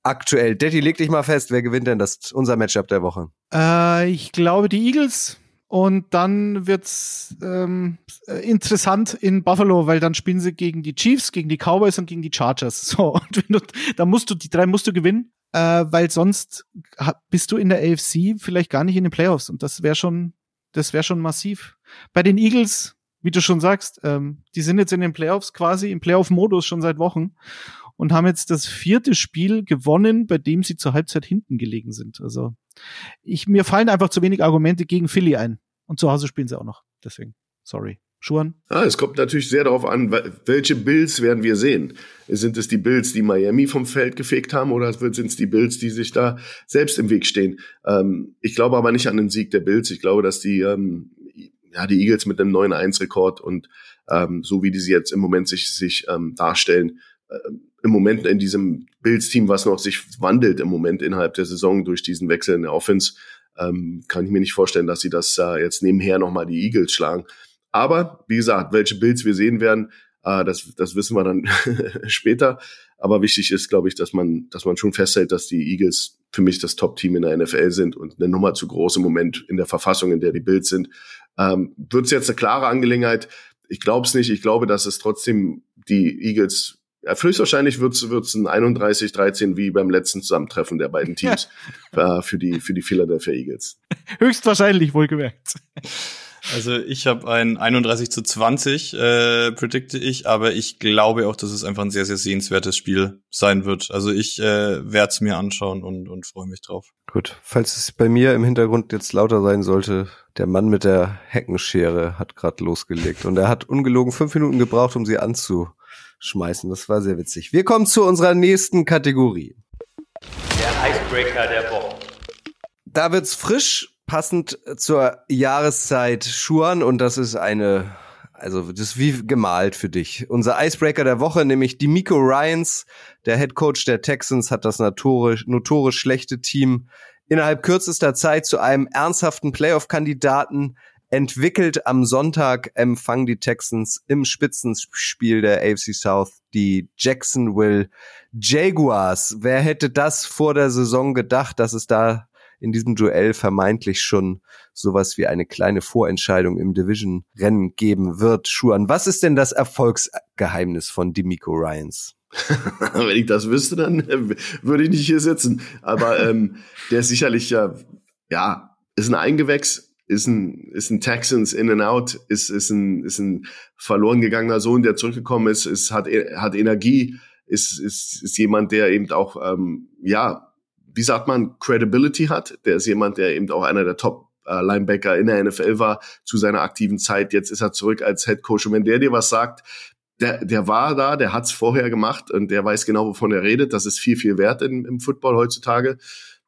aktuell. Daddy, leg dich mal fest, wer gewinnt denn das unser Matchup der Woche? Äh, ich glaube die Eagles. Und dann wird's ähm, interessant in Buffalo, weil dann spielen sie gegen die Chiefs, gegen die Cowboys und gegen die Chargers. <laughs> So, und wenn du, da musst du, die drei musst du gewinnen, äh, weil sonst bist du in der AFC vielleicht gar nicht in den Playoffs. Und das wäre schon, das wäre schon massiv. Bei den Eagles, wie du schon sagst, ähm, die sind jetzt in den Playoffs quasi im Playoff-Modus schon seit Wochen und haben jetzt das vierte Spiel gewonnen, bei dem sie zur Halbzeit hinten gelegen sind. Also ich, mir fallen einfach zu wenig Argumente gegen Philly ein. Und zu Hause spielen sie auch noch. Deswegen, sorry. Schuhan? Ah, es kommt natürlich sehr darauf an, welche Bills werden wir sehen. Sind es die Bills, die Miami vom Feld gefegt haben, oder sind es die Bills, die sich da selbst im Weg stehen? Ähm, ich glaube aber nicht an den Sieg der Bills. Ich glaube, dass die, ähm, ja, die Eagles mit einem 9-1-Rekord und ähm, so wie die sie jetzt im Moment sich, sich ähm, darstellen, äh, im Moment in diesem Bills-Team, was noch sich wandelt im Moment innerhalb der Saison durch diesen Wechsel in der Offense, ähm, kann ich mir nicht vorstellen, dass sie das äh, jetzt nebenher nochmal die Eagles schlagen. Aber wie gesagt, welche Bills wir sehen werden, äh, das, das wissen wir dann <laughs> später. Aber wichtig ist, glaube ich, dass man, dass man schon festhält, dass die Eagles für mich das Top-Team in der NFL sind und eine Nummer zu groß im Moment in der Verfassung, in der die Bills sind. Ähm, Wird es jetzt eine klare Angelegenheit? Ich glaube es nicht. Ich glaube, dass es trotzdem die Eagles ja, höchstwahrscheinlich wird es ein 31-13 wie beim letzten Zusammentreffen der beiden Teams <laughs> äh, für, die, für die Philadelphia Eagles. <laughs> Höchstwahrscheinlich, wohlgemerkt. Also ich habe ein 31 zu 20, äh, predikte ich, aber ich glaube auch, dass es einfach ein sehr, sehr sehenswertes Spiel sein wird. Also ich äh, werde es mir anschauen und, und freue mich drauf. Gut, falls es bei mir im Hintergrund jetzt lauter sein sollte, der Mann mit der Heckenschere hat gerade losgelegt und er hat ungelogen fünf Minuten gebraucht, um sie anzu schmeißen. Das war sehr witzig. Wir kommen zu unserer nächsten Kategorie. Der Icebreaker der Woche. Da wird's frisch, passend zur Jahreszeit Schuan und das ist eine, also das ist wie gemalt für dich. Unser Icebreaker der Woche, nämlich die Miko Ryans, der Head Coach der Texans, hat das notorisch, notorisch schlechte Team innerhalb kürzester Zeit zu einem ernsthaften Playoff-Kandidaten entwickelt. Am Sonntag empfangen die Texans im Spitzenspiel der AFC South die Jacksonville Jaguars. Wer hätte das vor der Saison gedacht, dass es da in diesem Duell vermeintlich schon sowas wie eine kleine Vorentscheidung im Division-Rennen geben wird. Schuan, was ist denn das Erfolgsgeheimnis von Demico Ryans? <laughs> Wenn ich das wüsste, dann äh, würde ich nicht hier sitzen. Aber ähm, der ist sicherlich ja, ja, ist ein Eingewächs, ist ein, ist ein Texans in and out, ist, ist ein, ist ein verloren gegangener Sohn, der zurückgekommen ist, ist, hat, hat Energie, ist, ist, ist jemand, der eben auch, ähm, ja, wie sagt man, Credibility hat. Der ist jemand, der eben auch einer der Top äh, Linebacker in der NFL war zu seiner aktiven Zeit. Jetzt ist er zurück als Head Coach. Und wenn der dir was sagt, der, der war da, der hat's vorher gemacht und der weiß genau, wovon er redet. Das ist viel, viel wert im, im Football heutzutage.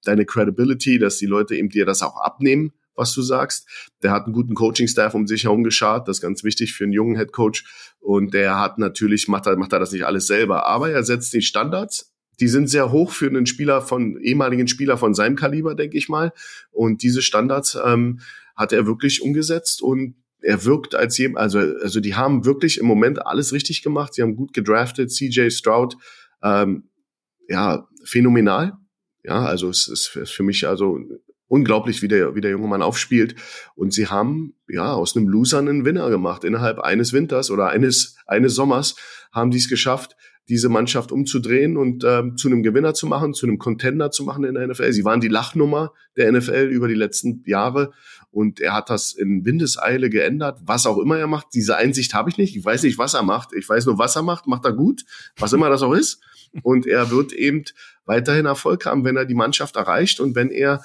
Deine Credibility, dass die Leute eben dir das auch abnehmen was du sagst. Der hat einen guten Coaching-Staff um sich herum geschart. Das ist ganz wichtig für einen jungen Head Coach. Und der hat natürlich, macht er, macht er das nicht alles selber. Aber er setzt die Standards. Die sind sehr hoch für einen Spieler von, ehemaligen Spieler von seinem Kaliber, denke ich mal. Und diese Standards, ähm, hat er wirklich umgesetzt und er wirkt als jemand, also, also die haben wirklich im Moment alles richtig gemacht. Sie haben gut gedraftet, CJ Stroud, ähm, ja, phänomenal. Ja, also es ist für mich also unglaublich, wie der, wie der junge Mann aufspielt. Und sie haben ja aus einem Loser einen Winner gemacht. Innerhalb eines Winters oder eines, eines Sommers haben die es geschafft, diese Mannschaft umzudrehen und ähm, zu einem Gewinner zu machen, zu einem Contender zu machen in der NFL. Sie waren die Lachnummer der NFL über die letzten Jahre und er hat das in Windeseile geändert, was auch immer er macht. Diese Einsicht habe ich nicht. Ich weiß nicht, was er macht. Ich weiß nur, was er macht, macht er gut, was immer das auch ist. Und er wird eben weiterhin Erfolg haben, wenn er die Mannschaft erreicht und wenn er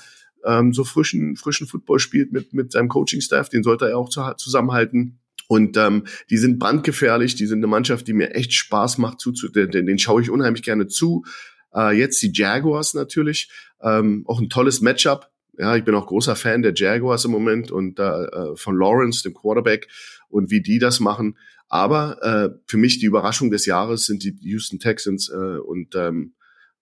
ähm, so frischen, frischen Football spielt mit, mit seinem Coaching-Staff, den sollte er auch zu, zusammenhalten. Und ähm, die sind brandgefährlich, die sind eine Mannschaft, die mir echt Spaß macht, zu, den, den schaue ich unheimlich gerne zu. Äh, jetzt die Jaguars natürlich, ähm, auch ein tolles Matchup. Ja, ich bin auch großer Fan der Jaguars im Moment und äh, von Lawrence, dem Quarterback, und wie die das machen. Aber äh, für mich die Überraschung des Jahres sind die Houston Texans äh, und ähm,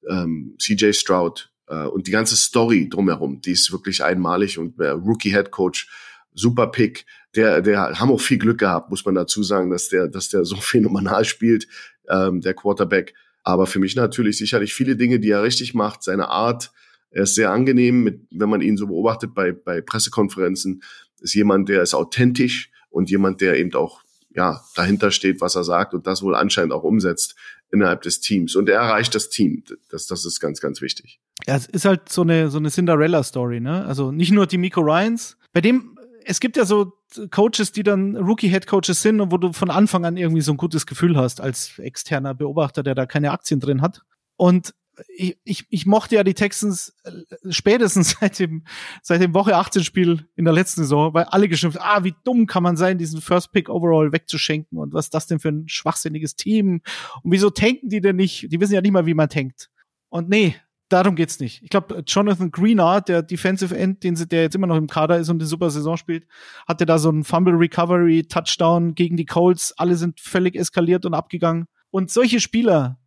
ähm, CJ Stroud äh, und die ganze Story drumherum, die ist wirklich einmalig und äh, Rookie Head Coach, super Pick. Der, der haben auch viel Glück gehabt, muss man dazu sagen, dass der, dass der so <laughs> phänomenal spielt, ähm, der Quarterback. Aber für mich natürlich sicherlich viele Dinge, die er richtig macht, seine Art. Er ist sehr angenehm, mit, wenn man ihn so beobachtet bei, bei Pressekonferenzen, ist jemand, der ist authentisch und jemand, der eben auch ja dahinter steht, was er sagt und das wohl anscheinend auch umsetzt innerhalb des Teams. Und er erreicht das Team. Das, das ist ganz, ganz wichtig. Ja, es ist halt so eine, so eine Cinderella-Story, ne? Also nicht nur die Miko Ryans. Bei dem, es gibt ja so Coaches, die dann Rookie-Head-Coaches sind und wo du von Anfang an irgendwie so ein gutes Gefühl hast als externer Beobachter, der da keine Aktien drin hat. Und ich, ich, ich mochte ja die Texans äh, spätestens <laughs> seit dem, seit dem Woche 18 Spiel in der letzten Saison, weil alle geschimpft, ah, wie dumm kann man sein, diesen First Pick Overall wegzuschenken und was ist das denn für ein schwachsinniges Team und wieso tanken die denn nicht? Die wissen ja nicht mal, wie man tankt. Und nee, darum geht's nicht. Ich glaube, Jonathan Greenard, der Defensive End, den sie, der jetzt immer noch im Kader ist und eine super Saison spielt, hatte da so einen Fumble Recovery Touchdown gegen die Colts. Alle sind völlig eskaliert und abgegangen. Und solche Spieler,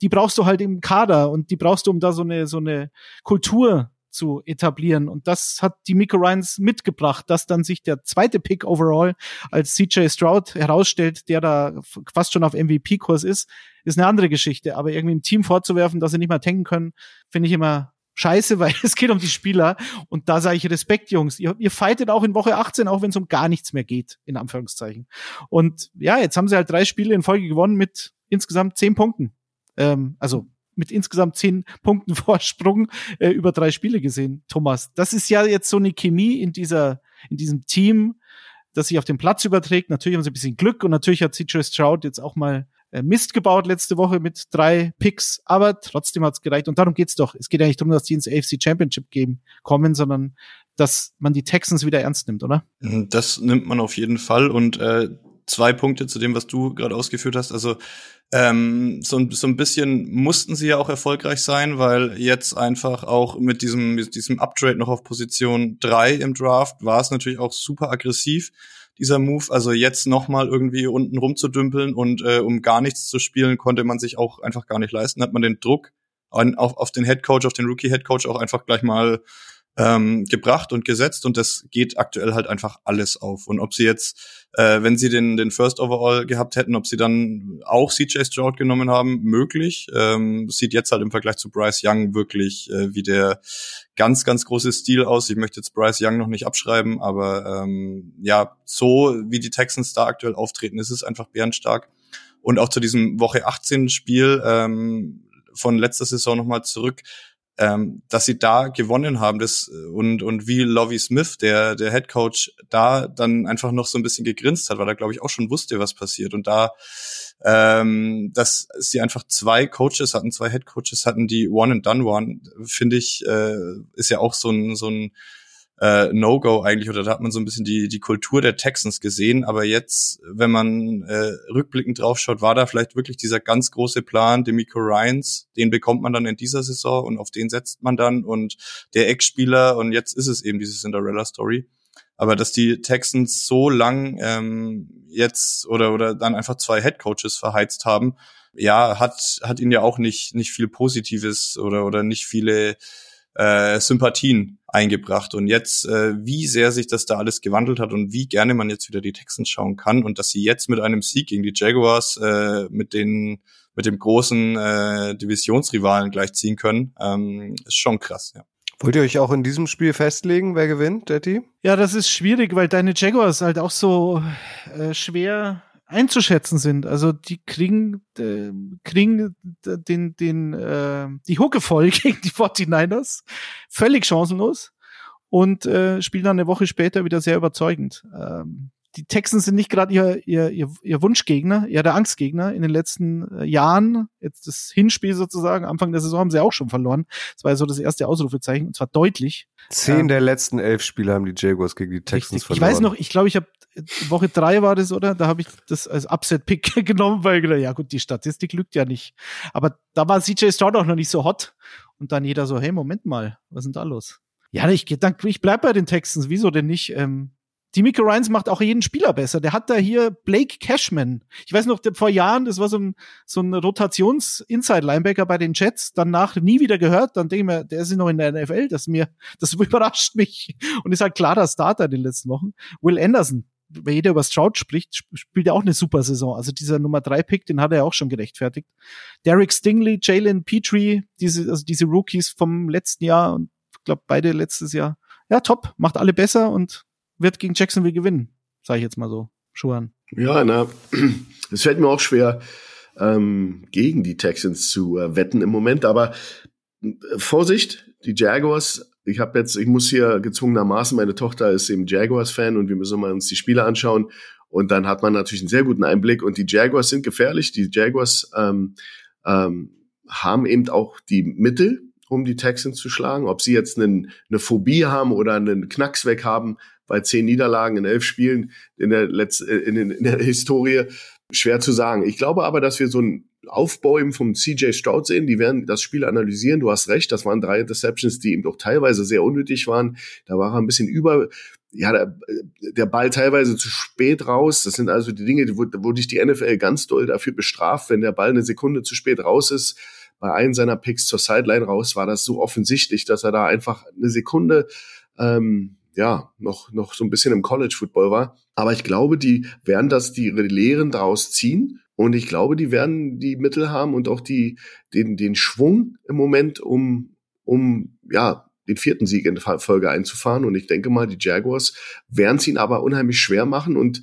die brauchst du halt im Kader und die brauchst du, um da so eine, so eine Kultur zu etablieren. Und das hat die Miko Ryans mitgebracht, dass dann sich der zweite Pick overall als CJ Stroud herausstellt, der da fast schon auf MVP-Kurs ist, ist eine andere Geschichte. Aber irgendwie im Team vorzuwerfen, dass sie nicht mal tanken können, finde ich immer scheiße, <laughs> weil es geht um die Spieler. Und da sage ich Respekt, Jungs. Ihr, ihr fightet auch in Woche 18, auch wenn es um gar nichts mehr geht, in Anführungszeichen. Und ja, jetzt haben sie halt drei Spiele in Folge gewonnen mit insgesamt zehn Punkten. Ähm, also mit insgesamt zehn <laughs> Punkten Vorsprung äh, über drei Spiele gesehen, Thomas. Das ist ja jetzt so eine Chemie in dieser, in diesem Team, das sich auf den Platz überträgt. Natürlich haben sie ein bisschen Glück und natürlich hat CJ Stroud jetzt auch mal äh, Mist gebaut letzte Woche mit drei Picks, aber trotzdem hat's gereicht. Und darum geht's doch. Es geht ja nicht darum, dass die ins AFC Championship Game kommen, sondern dass man die Texans wieder ernst nimmt, oder? Das nimmt man auf jeden Fall. Und äh, zwei Punkte zu dem, was du gerade ausgeführt hast. Also ähm, so, so ein bisschen mussten sie ja auch erfolgreich sein, weil jetzt einfach auch mit diesem, mit diesem Uptrade noch auf Position drei im Draft war es natürlich auch super aggressiv, dieser Move. Also jetzt nochmal irgendwie unten rumzudümpeln und äh, um gar nichts zu spielen, konnte man sich auch einfach gar nicht leisten. Hat man den Druck an, auf, auf den Head Coach, auf den Rookie Head Coach auch einfach gleich mal ähm, gebracht und gesetzt und das geht aktuell halt einfach alles auf. Und ob sie jetzt, äh, wenn sie den, den First Overall gehabt hätten, ob sie dann auch CJ Stroud genommen haben, möglich. Ähm, sieht jetzt halt im Vergleich zu Bryce Young wirklich äh, wie der ganz, ganz große Stil aus. Ich möchte jetzt Bryce Young noch nicht abschreiben, aber ähm, ja, so wie die Texans da aktuell auftreten, ist es einfach bärenstark. Und auch zu diesem Woche 18 Spiel ähm, von letzter Saison nochmal zurück ähm, dass sie da gewonnen haben das und und wie Lovie Smith der der Head Coach da dann einfach noch so ein bisschen gegrinst hat weil er glaube ich auch schon wusste was passiert. Und da ähm, dass sie einfach zwei Coaches hatten zwei Head Coaches hatten die one and done waren finde ich äh, ist ja auch so ein so ein äh, No-Go eigentlich oder da hat man so ein bisschen die die Kultur der Texans gesehen, aber jetzt, wenn man äh, rückblickend draufschaut, war da vielleicht wirklich dieser ganz große Plan, Demico Ryans, den bekommt man dann in dieser Saison und auf den setzt man dann und der Ex-Spieler und jetzt ist es eben diese Cinderella-Story. Aber dass die Texans so lang ähm, jetzt oder oder dann einfach zwei Headcoaches verheizt haben, ja, hat hat ihnen ja auch nicht nicht viel Positives oder oder nicht viele äh, Sympathien eingebracht. Und jetzt, äh, wie sehr sich das da alles gewandelt hat und wie gerne man jetzt wieder die Texans schauen kann und dass sie jetzt mit einem Sieg gegen die Jaguars äh, mit den mit dem großen äh, Divisionsrivalen gleichziehen können, ähm, ist schon krass, ja. Wollt ihr euch auch in diesem Spiel festlegen, wer gewinnt, Detti? Ja, das ist schwierig, weil deine Jaguars halt auch so äh, schwer einzuschätzen sind. Also die kriegen, äh, kriegen den, den, äh, die Hucke voll <laughs> gegen die 49ers. Völlig chancenlos. Und äh, spielen dann eine Woche später wieder sehr überzeugend. Ähm, die Texans sind nicht gerade ihr, ihr, ihr, ihr Wunschgegner, eher der Angstgegner in den letzten äh, Jahren. Jetzt das Hinspiel sozusagen, Anfang der Saison haben sie auch schon verloren. Das war ja so das erste Ausrufezeichen, und zwar deutlich. Zehn ähm, der letzten elf Spiele haben die Jaguars gegen die Texans richtig. verloren. Ich weiß noch, ich glaube, ich habe Woche drei war das, oder? Da habe ich das als Upset-Pick <laughs> genommen, weil ja gut, die Statistik lügt ja nicht. Aber da war CJ Stroud auch noch nicht so hot. Und dann jeder so, hey, Moment mal, was ist denn da los? Ja, ich, ich bleib bei den Texans, wieso denn nicht? Ähm, die Miko Ryans macht auch jeden Spieler besser. Der hat da hier Blake Cashman. Ich weiß noch, vor Jahren, das war so ein, so ein Rotations-Inside-Linebacker bei den Jets, danach nie wieder gehört. Dann denke ich mir, der ist noch in der NFL. Das mir, das <laughs> überrascht mich. Und ist halt klarer Starter in den letzten Wochen. Will Anderson, wenn jeder über Stroud spricht, spielt er auch eine super Saison. Also dieser Nummer drei Pick, den hat er auch schon gerechtfertigt. Derek Stingley, Jalen Petrie, diese, also diese Rookies vom letzten Jahr und ich glaube beide letztes Jahr. Ja, top, macht alle besser und wird gegen Jacksonville gewinnen, sage ich jetzt mal so. Schuhan. Ja, na, <clears throat> es fällt mir auch schwer, ähm, gegen die Texans zu äh, wetten im Moment, aber äh, Vorsicht, die Jaguars, ich habe jetzt, ich muss hier gezwungenermaßen, meine Tochter ist eben Jaguars-Fan und wir müssen mal uns die Spiele anschauen und dann hat man natürlich einen sehr guten Einblick und die Jaguars sind gefährlich, die Jaguars ähm, ähm, haben eben auch die Mittel, um die Texans zu schlagen. Ob sie jetzt einen, eine Phobie haben oder einen Knacks weg haben, bei zehn Niederlagen in elf Spielen in der, Letz äh, in, in der Historie. Schwer zu sagen. Ich glaube aber, dass wir so ein Aufbäumen vom CJ Stroud sehen. Die werden das Spiel analysieren. Du hast recht, das waren drei Interceptions, die ihm doch teilweise sehr unnötig waren. Da war er ein bisschen über, ja, der, der Ball teilweise zu spät raus. Das sind also die Dinge, wo, wo dich die NFL ganz doll dafür bestraft, wenn der Ball eine Sekunde zu spät raus ist. Bei einem seiner Picks zur Sideline raus war das so offensichtlich, dass er da einfach eine Sekunde ähm, ja, noch, noch so ein bisschen im College Football war. Aber ich glaube, die werden das, die Lehren daraus ziehen. Und ich glaube, die werden die Mittel haben und auch die, den, den Schwung im Moment, um, um, ja, den vierten Sieg in Folge einzufahren. Und ich denke mal, die Jaguars werden es ihnen aber unheimlich schwer machen. Und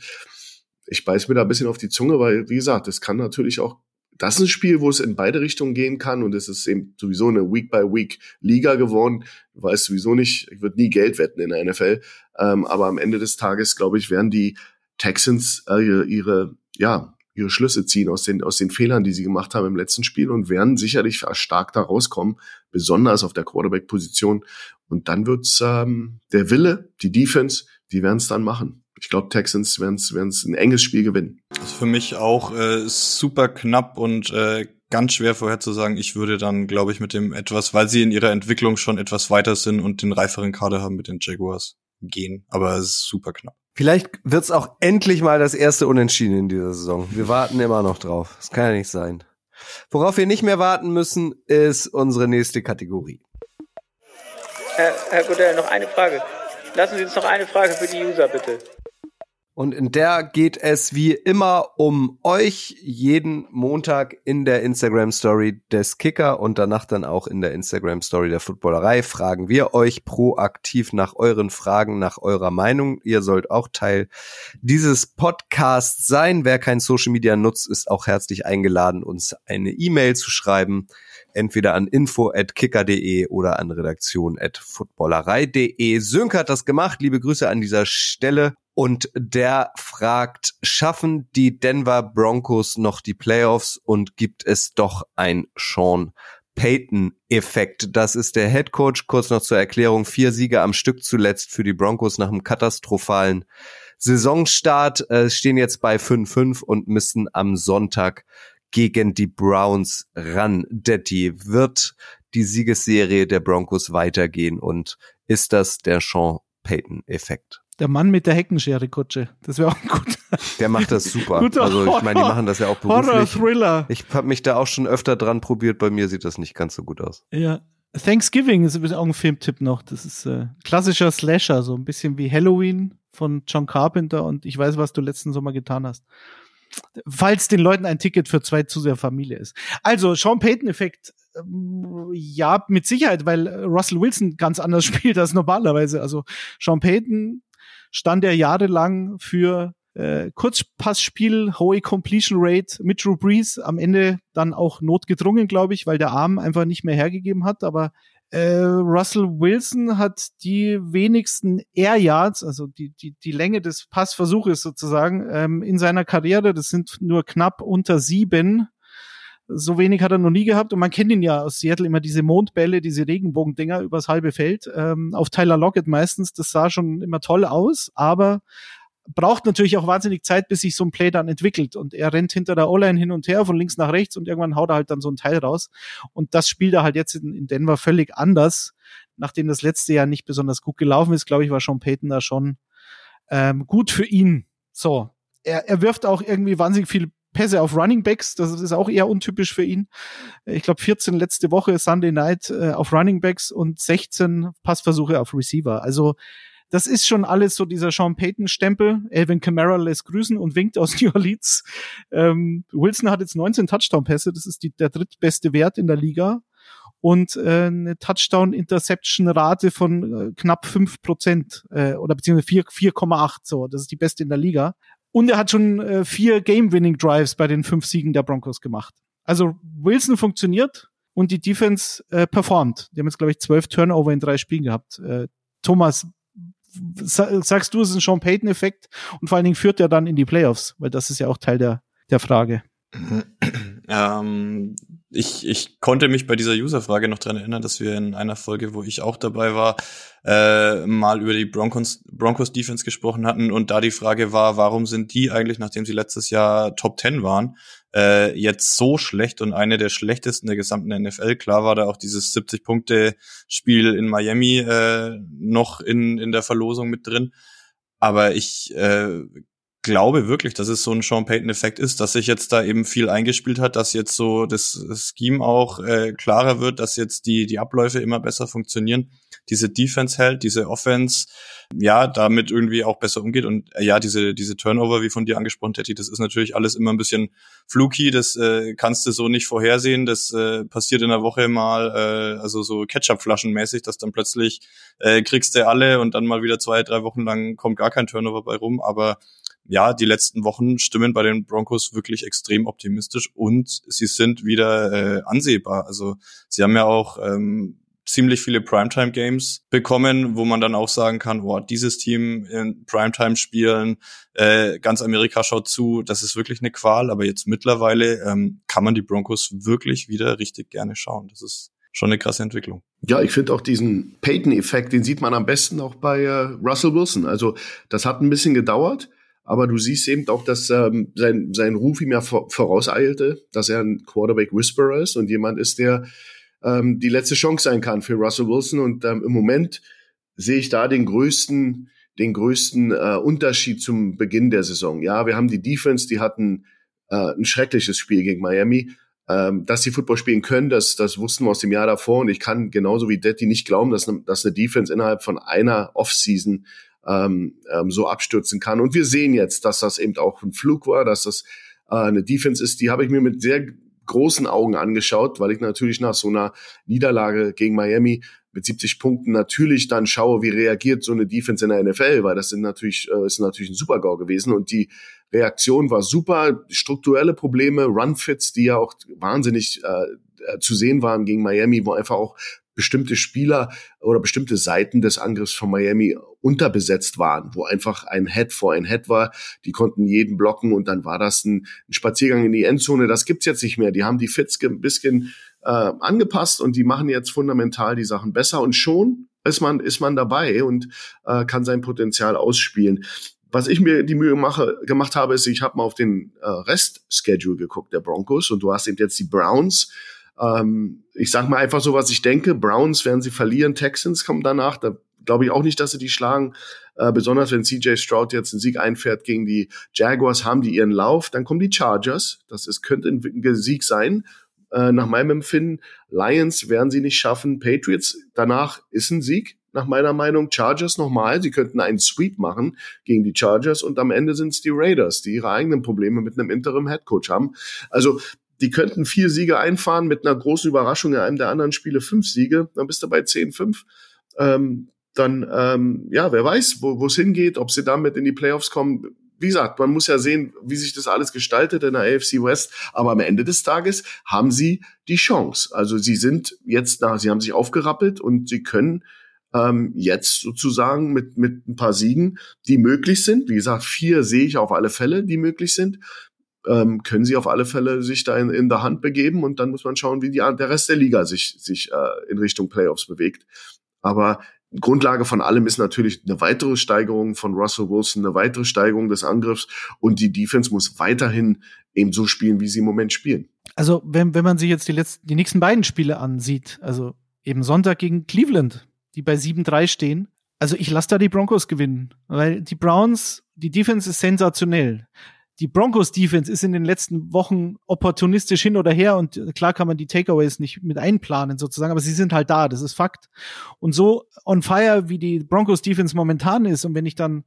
ich beiß mir da ein bisschen auf die Zunge, weil, wie gesagt, das kann natürlich auch das ist ein Spiel, wo es in beide Richtungen gehen kann und es ist eben sowieso eine Week-by-Week-Liga geworden. Du weißt sowieso nicht, ich würde nie Geld wetten in der NFL, ähm, aber am Ende des Tages, glaube ich, werden die Texans äh, ihre, ja, ihre Schlüsse ziehen aus den, aus den Fehlern, die sie gemacht haben im letzten Spiel und werden sicherlich stark da rauskommen, besonders auf der Quarterback-Position. Und dann wird's ähm, der Wille, die Defense, die werden es dann machen ich glaube, Texans werden es ein enges Spiel gewinnen. Ist für mich auch äh, super knapp und äh, ganz schwer vorherzusagen. Ich würde dann, glaube ich, mit dem etwas, weil sie in ihrer Entwicklung schon etwas weiter sind und den reiferen Kader haben mit den Jaguars gehen. Aber es ist super knapp. Vielleicht wird's auch endlich mal das erste Unentschieden in dieser Saison. Wir warten immer noch drauf. Das kann ja nicht sein. Worauf wir nicht mehr warten müssen, ist unsere nächste Kategorie. Herr, Herr Godell, noch eine Frage. Lassen Sie uns noch eine Frage für die User, bitte. Und in der geht es wie immer um euch jeden Montag in der Instagram Story des Kicker und danach dann auch in der Instagram Story der Footballerei. Fragen wir euch proaktiv nach euren Fragen, nach eurer Meinung. Ihr sollt auch Teil dieses Podcasts sein. Wer kein Social Media nutzt, ist auch herzlich eingeladen, uns eine E-Mail zu schreiben. Entweder an info at kicker.de oder an redaktion at footballerei.de. Sönke hat das gemacht. Liebe Grüße an dieser Stelle. Und der fragt, schaffen die Denver Broncos noch die Playoffs und gibt es doch ein Sean Payton-Effekt. Das ist der Head Coach. Kurz noch zur Erklärung. Vier Siege am Stück zuletzt für die Broncos nach einem katastrophalen Saisonstart. Äh, stehen jetzt bei 5-5 und müssen am Sonntag gegen die Browns ran. Detti, wird die Siegesserie der Broncos weitergehen und ist das der Sean Payton-Effekt? Der Mann mit der Heckenschere, Kutsche. Das wäre auch gut. Der macht das super. <laughs> Guter also ich meine, die machen das ja auch beruflich. Horror-Thriller. Ich habe mich da auch schon öfter dran probiert. Bei mir sieht das nicht ganz so gut aus. Ja. Thanksgiving ist übrigens auch ein Filmtipp noch. Das ist äh, klassischer Slasher, so ein bisschen wie Halloween von John Carpenter und ich weiß, was du letzten Sommer getan hast. Falls den Leuten ein Ticket für zwei zu sehr Familie ist. Also, Sean Payton-Effekt, ähm, ja, mit Sicherheit, weil Russell Wilson ganz anders <laughs> spielt als normalerweise. Also, Sean Payton stand ja jahrelang für äh, Kurzpassspiel, hohe Completion Rate mit Drew Brees, am Ende dann auch notgedrungen, glaube ich, weil der Arm einfach nicht mehr hergegeben hat, aber äh, Russell Wilson hat die wenigsten Air Yards, also die, die, die Länge des Passversuches sozusagen, ähm, in seiner Karriere. Das sind nur knapp unter sieben. So wenig hat er noch nie gehabt. Und man kennt ihn ja aus Seattle immer diese Mondbälle, diese Regenbogendinger übers halbe Feld. Ähm, auf Tyler Lockett meistens. Das sah schon immer toll aus. Aber braucht natürlich auch wahnsinnig Zeit, bis sich so ein Play dann entwickelt. Und er rennt hinter der O-Line hin und her, von links nach rechts und irgendwann haut er halt dann so ein Teil raus. Und das spielt er halt jetzt in, Denver völlig anders. Nachdem das letzte Jahr nicht besonders gut gelaufen ist, glaube ich, war Sean Payton da schon ähm, gut für ihn. So. Er, er wirft auch irgendwie wahnsinnig viel Pässe auf Running Backs, das ist auch eher untypisch für ihn. Ich glaube 14 letzte Woche Sunday Night äh, auf Running Backs und 16 Passversuche auf Receiver. Also das ist schon alles so dieser Sean Payton-Stempel. Elvin Kamara lässt grüßen und winkt aus <laughs> New Orleans. Ähm, Wilson hat jetzt 19 Touchdown-Pässe, das ist die, der drittbeste Wert in der Liga. Und äh, eine Touchdown-Interception-Rate von äh, knapp fünf Prozent äh, oder beziehungsweise 4,8 so. Das ist die beste in der Liga. Und er hat schon äh, vier Game-Winning-Drives bei den fünf Siegen der Broncos gemacht. Also Wilson funktioniert und die Defense äh, performt. Die haben jetzt, glaube ich, zwölf Turnover in drei Spielen gehabt. Äh, Thomas, sagst du, es ist ein Sean Payton-Effekt und vor allen Dingen führt er dann in die Playoffs, weil das ist ja auch Teil der, der Frage. <clears throat> Ähm, ich, ich konnte mich bei dieser User-Frage noch dran erinnern, dass wir in einer Folge, wo ich auch dabei war, äh, mal über die Broncos, Broncos Defense gesprochen hatten und da die Frage war, warum sind die eigentlich, nachdem sie letztes Jahr Top 10 waren, äh, jetzt so schlecht und eine der schlechtesten der gesamten NFL. Klar war da auch dieses 70-Punkte-Spiel in Miami äh, noch in, in der Verlosung mit drin. Aber ich äh, glaube wirklich, dass es so ein Sean Payton-Effekt ist, dass sich jetzt da eben viel eingespielt hat, dass jetzt so das Scheme auch äh, klarer wird, dass jetzt die, die Abläufe immer besser funktionieren, diese Defense hält, diese Offense, ja, damit irgendwie auch besser umgeht. Und äh, ja, diese, diese Turnover, wie von dir angesprochen, Teddy, das ist natürlich alles immer ein bisschen fluky, das äh, kannst du so nicht vorhersehen, das äh, passiert in der Woche mal, äh, also so Ketchup-Flaschen-mäßig, dass dann plötzlich äh, kriegst du alle und dann mal wieder zwei, drei Wochen lang kommt gar kein Turnover bei rum, aber ja, die letzten Wochen stimmen bei den Broncos wirklich extrem optimistisch und sie sind wieder äh, ansehbar. Also sie haben ja auch ähm, ziemlich viele Primetime-Games bekommen, wo man dann auch sagen kann, boah, dieses Team in Primetime spielen, äh, ganz Amerika schaut zu, das ist wirklich eine Qual, aber jetzt mittlerweile ähm, kann man die Broncos wirklich wieder richtig gerne schauen. Das ist schon eine krasse Entwicklung. Ja, ich finde auch diesen Peyton-Effekt, den sieht man am besten auch bei äh, Russell Wilson. Also das hat ein bisschen gedauert, aber du siehst eben auch, dass ähm, sein, sein Ruf ihm ja vorauseilte, dass er ein Quarterback-Whisperer ist und jemand ist, der ähm, die letzte Chance sein kann für Russell Wilson. Und ähm, im Moment sehe ich da den größten, den größten äh, Unterschied zum Beginn der Saison. Ja, wir haben die Defense, die hatten äh, ein schreckliches Spiel gegen Miami. Ähm, dass sie Football spielen können, das, das wussten wir aus dem Jahr davor. Und ich kann genauso wie Detti nicht glauben, dass, ne, dass eine Defense innerhalb von einer Offseason ähm, ähm, so abstürzen kann. Und wir sehen jetzt, dass das eben auch ein Flug war, dass das äh, eine Defense ist, die habe ich mir mit sehr großen Augen angeschaut, weil ich natürlich nach so einer Niederlage gegen Miami mit 70 Punkten natürlich dann schaue, wie reagiert so eine Defense in der NFL, weil das sind natürlich, äh, ist natürlich ein Super-GAU gewesen und die Reaktion war super, strukturelle Probleme, Run-Fits, die ja auch wahnsinnig äh, äh zu sehen waren gegen Miami, wo einfach auch bestimmte Spieler oder bestimmte Seiten des Angriffs von Miami unterbesetzt waren, wo einfach ein Head vor ein Head war. Die konnten jeden blocken und dann war das ein, Spaziergang in die Endzone. Das gibt's jetzt nicht mehr. Die haben die Fits ein bisschen äh, angepasst und die machen jetzt fundamental die Sachen besser und schon ist man ist man dabei und äh, kann sein Potenzial ausspielen. Was ich mir die Mühe mache, gemacht habe, ist, ich habe mal auf den äh, Rest-Schedule geguckt der Broncos und du hast eben jetzt die Browns, ähm, ich sag mal einfach so, was ich denke. Browns werden sie verlieren, Texans kommen danach. Da glaube ich auch nicht, dass sie die schlagen. Äh, besonders wenn CJ Stroud jetzt einen Sieg einfährt gegen die Jaguars, haben die ihren Lauf. Dann kommen die Chargers. Das ist, könnte ein Sieg sein. äh, nach meinem Empfinden. Lions werden sie nicht schaffen. Patriots, danach ist ein Sieg, nach meiner Meinung. Chargers nochmal, sie könnten einen Sweep machen gegen die Chargers und am Ende sind es die Raiders, die ihre eigenen Probleme mit einem Interim-Headcoach haben. Also die könnten vier Siege einfahren mit einer großen Überraschung in einem der anderen Spiele fünf Siege, dann bist du bei 10-5. Ähm, dann, ähm, ja, wer weiß, wo es hingeht, ob sie damit in die Playoffs kommen. Wie gesagt, man muss ja sehen, wie sich das alles gestaltet in der AFC West. Aber am Ende des Tages haben sie die Chance. Also sie sind jetzt nach, sie haben sich aufgerappelt und sie können ähm, jetzt sozusagen mit, mit ein paar Siegen, die möglich sind. Wie gesagt, vier sehe ich auf alle Fälle, die möglich sind ähm, können sie auf alle Fälle sich da in, in der Hand begeben und dann muss man schauen, wie die, der Rest der Liga sich, sich äh, in Richtung Playoffs bewegt. Aber Grundlage von allem ist natürlich eine weitere Steigerung von Russell Wilson, eine weitere Steigerung des Angriffs. Und die Defense muss weiterhin eben so spielen, wie sie im Moment spielen. Also wenn, wenn man sich jetzt die letzten, die nächsten beiden Spiele ansieht, also eben Sonntag gegen Cleveland, die bei 7-3 stehen, also ich lasse da die Broncos gewinnen, weil die Browns, die Defense ist sensationell die Broncos Defense ist in den letzten Wochen opportunistisch hin oder her und klar kann man die Takeaways nicht mit einplanen sozusagen, aber sie sind halt da, das ist Fakt. Und so on fire wie die Broncos Defense momentan ist und wenn ich dann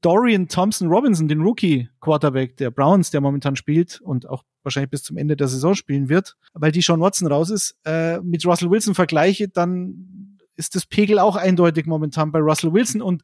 Dorian Thompson Robinson, den Rookie Quarterback der Browns, der momentan spielt und auch wahrscheinlich bis zum Ende der Saison spielen wird, weil die Sean Watson raus ist, äh, mit Russell Wilson vergleiche, dann ist das Pegel auch eindeutig momentan bei Russell Wilson und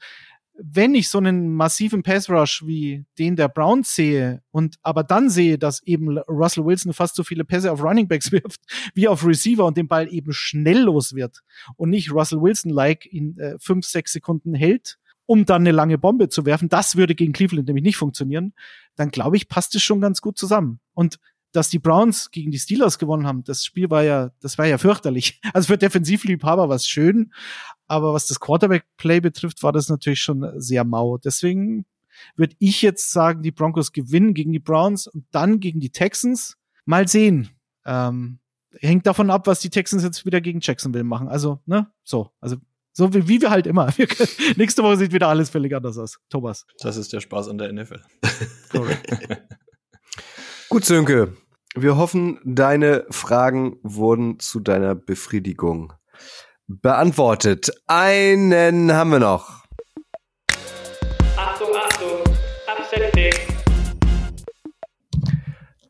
wenn ich so einen massiven Pass Rush wie den der Browns sehe und aber dann sehe, dass eben Russell Wilson fast so viele Pässe auf Running Backs <laughs> wirft wie auf Receiver und den Ball eben schnell los wird und nicht Russell Wilson like in äh, fünf, sechs Sekunden hält, um dann eine lange Bombe zu werfen, das würde gegen Cleveland nämlich nicht funktionieren, dann glaube ich, passt es schon ganz gut zusammen. Und dass die Browns gegen die Steelers gewonnen haben, das Spiel war ja, das war ja fürchterlich. <laughs> Also für Defensivliebhaber war es schön, aber was das Quarterback-Play betrifft, war das natürlich schon sehr mau. Deswegen würde ich jetzt sagen, die Broncos gewinnen gegen die Browns und dann gegen die Texans. Mal sehen. Ähm, hängt davon ab, was die Texans jetzt wieder gegen Jacksonville machen. Also, ne, so. Also, so wie, wie wir halt immer. <laughs> Wir können, nächste Woche sieht wieder alles völlig anders aus. Thomas. Das ist der Spaß an der NFL. <laughs> Gut, Sönke. Wir hoffen, deine Fragen wurden zu deiner Befriedigung beantwortet. Einen haben wir noch. Achtung, Achtung, Upset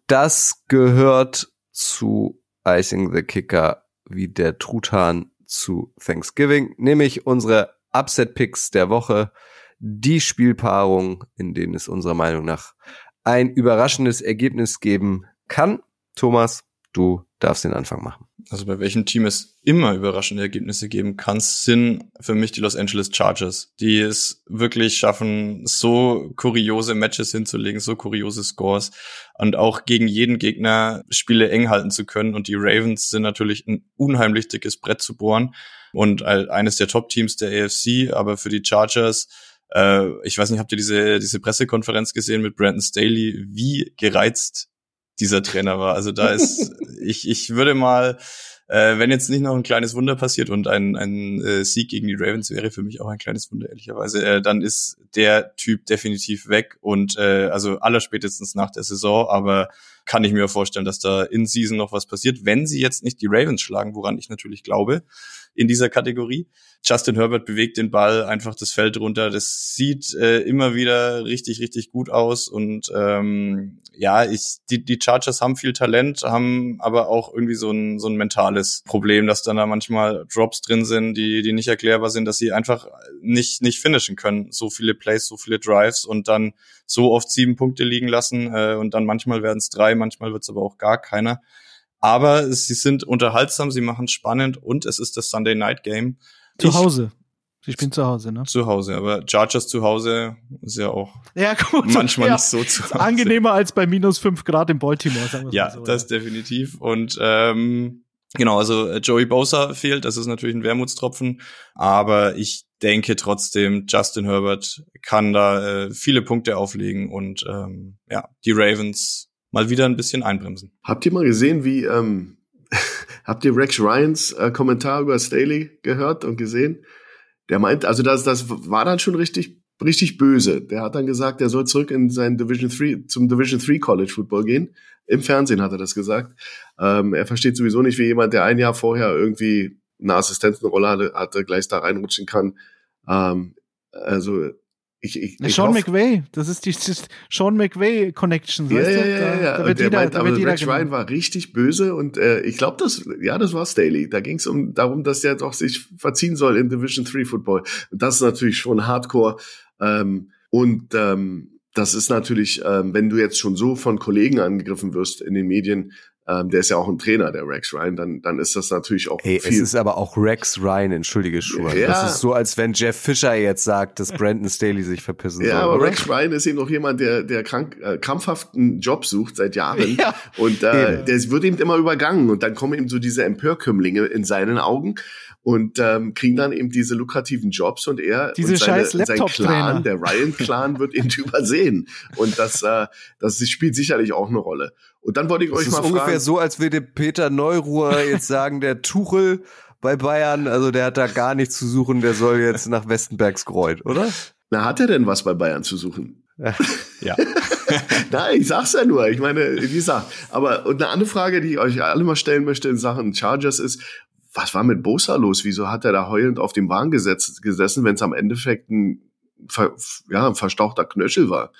Das gehört zu Icing the Kicker wie der Truthahn zu Thanksgiving, nämlich unsere Upset Picks der Woche, die Spielpaarung, in denen es unserer Meinung nach ein überraschendes Ergebnis geben kann. Thomas, du darfst den Anfang machen. Also bei welchem Team es immer überraschende Ergebnisse geben kann, sind für mich die Los Angeles Chargers, die es wirklich schaffen, so kuriose Matches hinzulegen, so kuriose Scores und auch gegen jeden Gegner Spiele eng halten zu können. Und die Ravens sind natürlich ein unheimlich dickes Brett zu bohren und eines der Top-Teams der AFC, aber für die Chargers äh, ich weiß nicht, habt ihr diese, diese Pressekonferenz gesehen mit Brandon Staley, wie gereizt dieser Trainer war. Also da ist, <laughs> ich, ich würde mal, äh, wenn jetzt nicht noch ein kleines Wunder passiert und ein, ein äh, Sieg gegen die Ravens wäre für mich auch ein kleines Wunder, ehrlicherweise, äh, dann ist der Typ definitiv weg und äh, also allerspätestens nach der Saison, aber kann ich mir vorstellen, dass da in Season noch was passiert, wenn sie jetzt nicht die Ravens schlagen, woran ich natürlich glaube in dieser Kategorie. Justin Herbert bewegt den Ball einfach das Feld runter. Das sieht äh, immer wieder richtig, richtig gut aus. Und ähm, ja, ich, die, die Chargers haben viel Talent, haben aber auch irgendwie so ein, so ein mentales Problem, dass dann da manchmal Drops drin sind, die, die nicht erklärbar sind, dass sie einfach nicht, nicht finishen können. So viele Plays, so viele Drives und dann so oft sieben Punkte liegen lassen äh, und dann manchmal werden es drei, manchmal wird es aber auch gar keiner. Aber sie sind unterhaltsam, sie machen spannend und es ist das Sunday Night Game. Zu Hause. Sie spielen zu Hause, ne? Zu Hause, aber Chargers zu Hause ist ja auch ja, gut, manchmal ja. nicht so zu Hause. Angenehmer als bei minus fünf Grad in Baltimore, sagen wir Ja, so, das ja. definitiv. Und ähm, genau, also äh, Joey Bosa fehlt, das ist natürlich ein Wermutstropfen, aber ich denke trotzdem, Justin Herbert kann da äh, viele Punkte auflegen und ähm, ja, die Ravens mal wieder ein bisschen einbremsen. Habt ihr mal gesehen, wie ähm, <laughs> habt ihr Rex Ryans äh, Kommentar über Staley gehört und gesehen? Der meint, also das, das war dann schon richtig, richtig böse. Der hat dann gesagt, er soll zurück in sein Division 3, zum Division 3 College Football gehen. Im Fernsehen hat er das gesagt. Ähm, er versteht sowieso nicht, wie jemand, der ein Jahr vorher irgendwie eine Assistentenrolle hatte, hatte gleich da reinrutschen kann. Ähm, also ich, ich, ich Sean McVay, das ist die ist Sean McVay Connection. Ja, ja, du? ja, Da- ja. Da Und wird der jeder, meint, da aber wird jeder Ryan war richtig böse und äh, ich glaube, das, ja, das war Staley. Da ging es um darum, dass der doch sich verziehen soll in Division 3 Football. Das ist natürlich schon Hardcore. Ähm, und ähm, das ist natürlich, ähm, wenn du jetzt schon so von Kollegen angegriffen wirst in den Medien, ähm, der ist ja auch ein Trainer, der Rex Ryan, dann, dann ist das natürlich auch Ey, es viel. ist aber auch Rex Ryan, entschuldige Schuhe. Ja. Das ist so, als wenn Jeff Fischer jetzt sagt, dass Brandon Staley sich verpissen Ja, soll. aber oder? Rex Ryan ist eben noch jemand, der, der krank, äh, krampfhaft einen Job sucht seit Jahren. Ja. Und äh, Eben. der wird eben immer übergangen. Und dann kommen eben so diese Empörkömmlinge in seinen Augen und ähm, kriegen dann eben diese lukrativen Jobs und er Diese und seine, scheiß sein. Clan, der Ryan-Clan, wird eben <laughs> übersehen. Und das, äh, das spielt sicherlich auch eine Rolle. Und dann wollte ich Das euch ist mal ungefähr fragen. so, als würde Peter Neuruhr jetzt sagen, der Tuchel bei Bayern, also der hat da gar nichts zu suchen, der soll jetzt nach Westenbergskreuth, oder? Na, hat er denn was bei Bayern zu suchen? <laughs> Ja. <laughs> Nein, ich sag's ja nur. Ich meine, wie gesagt, aber und eine andere Frage, die ich euch alle mal stellen möchte in Sachen Chargers ist, was war mit Bosa los? Wieso hat er da heulend auf dem Wagen gesetzt, gesessen, wenn es am Endeffekt ein, ja, ein verstauchter Knöchel war?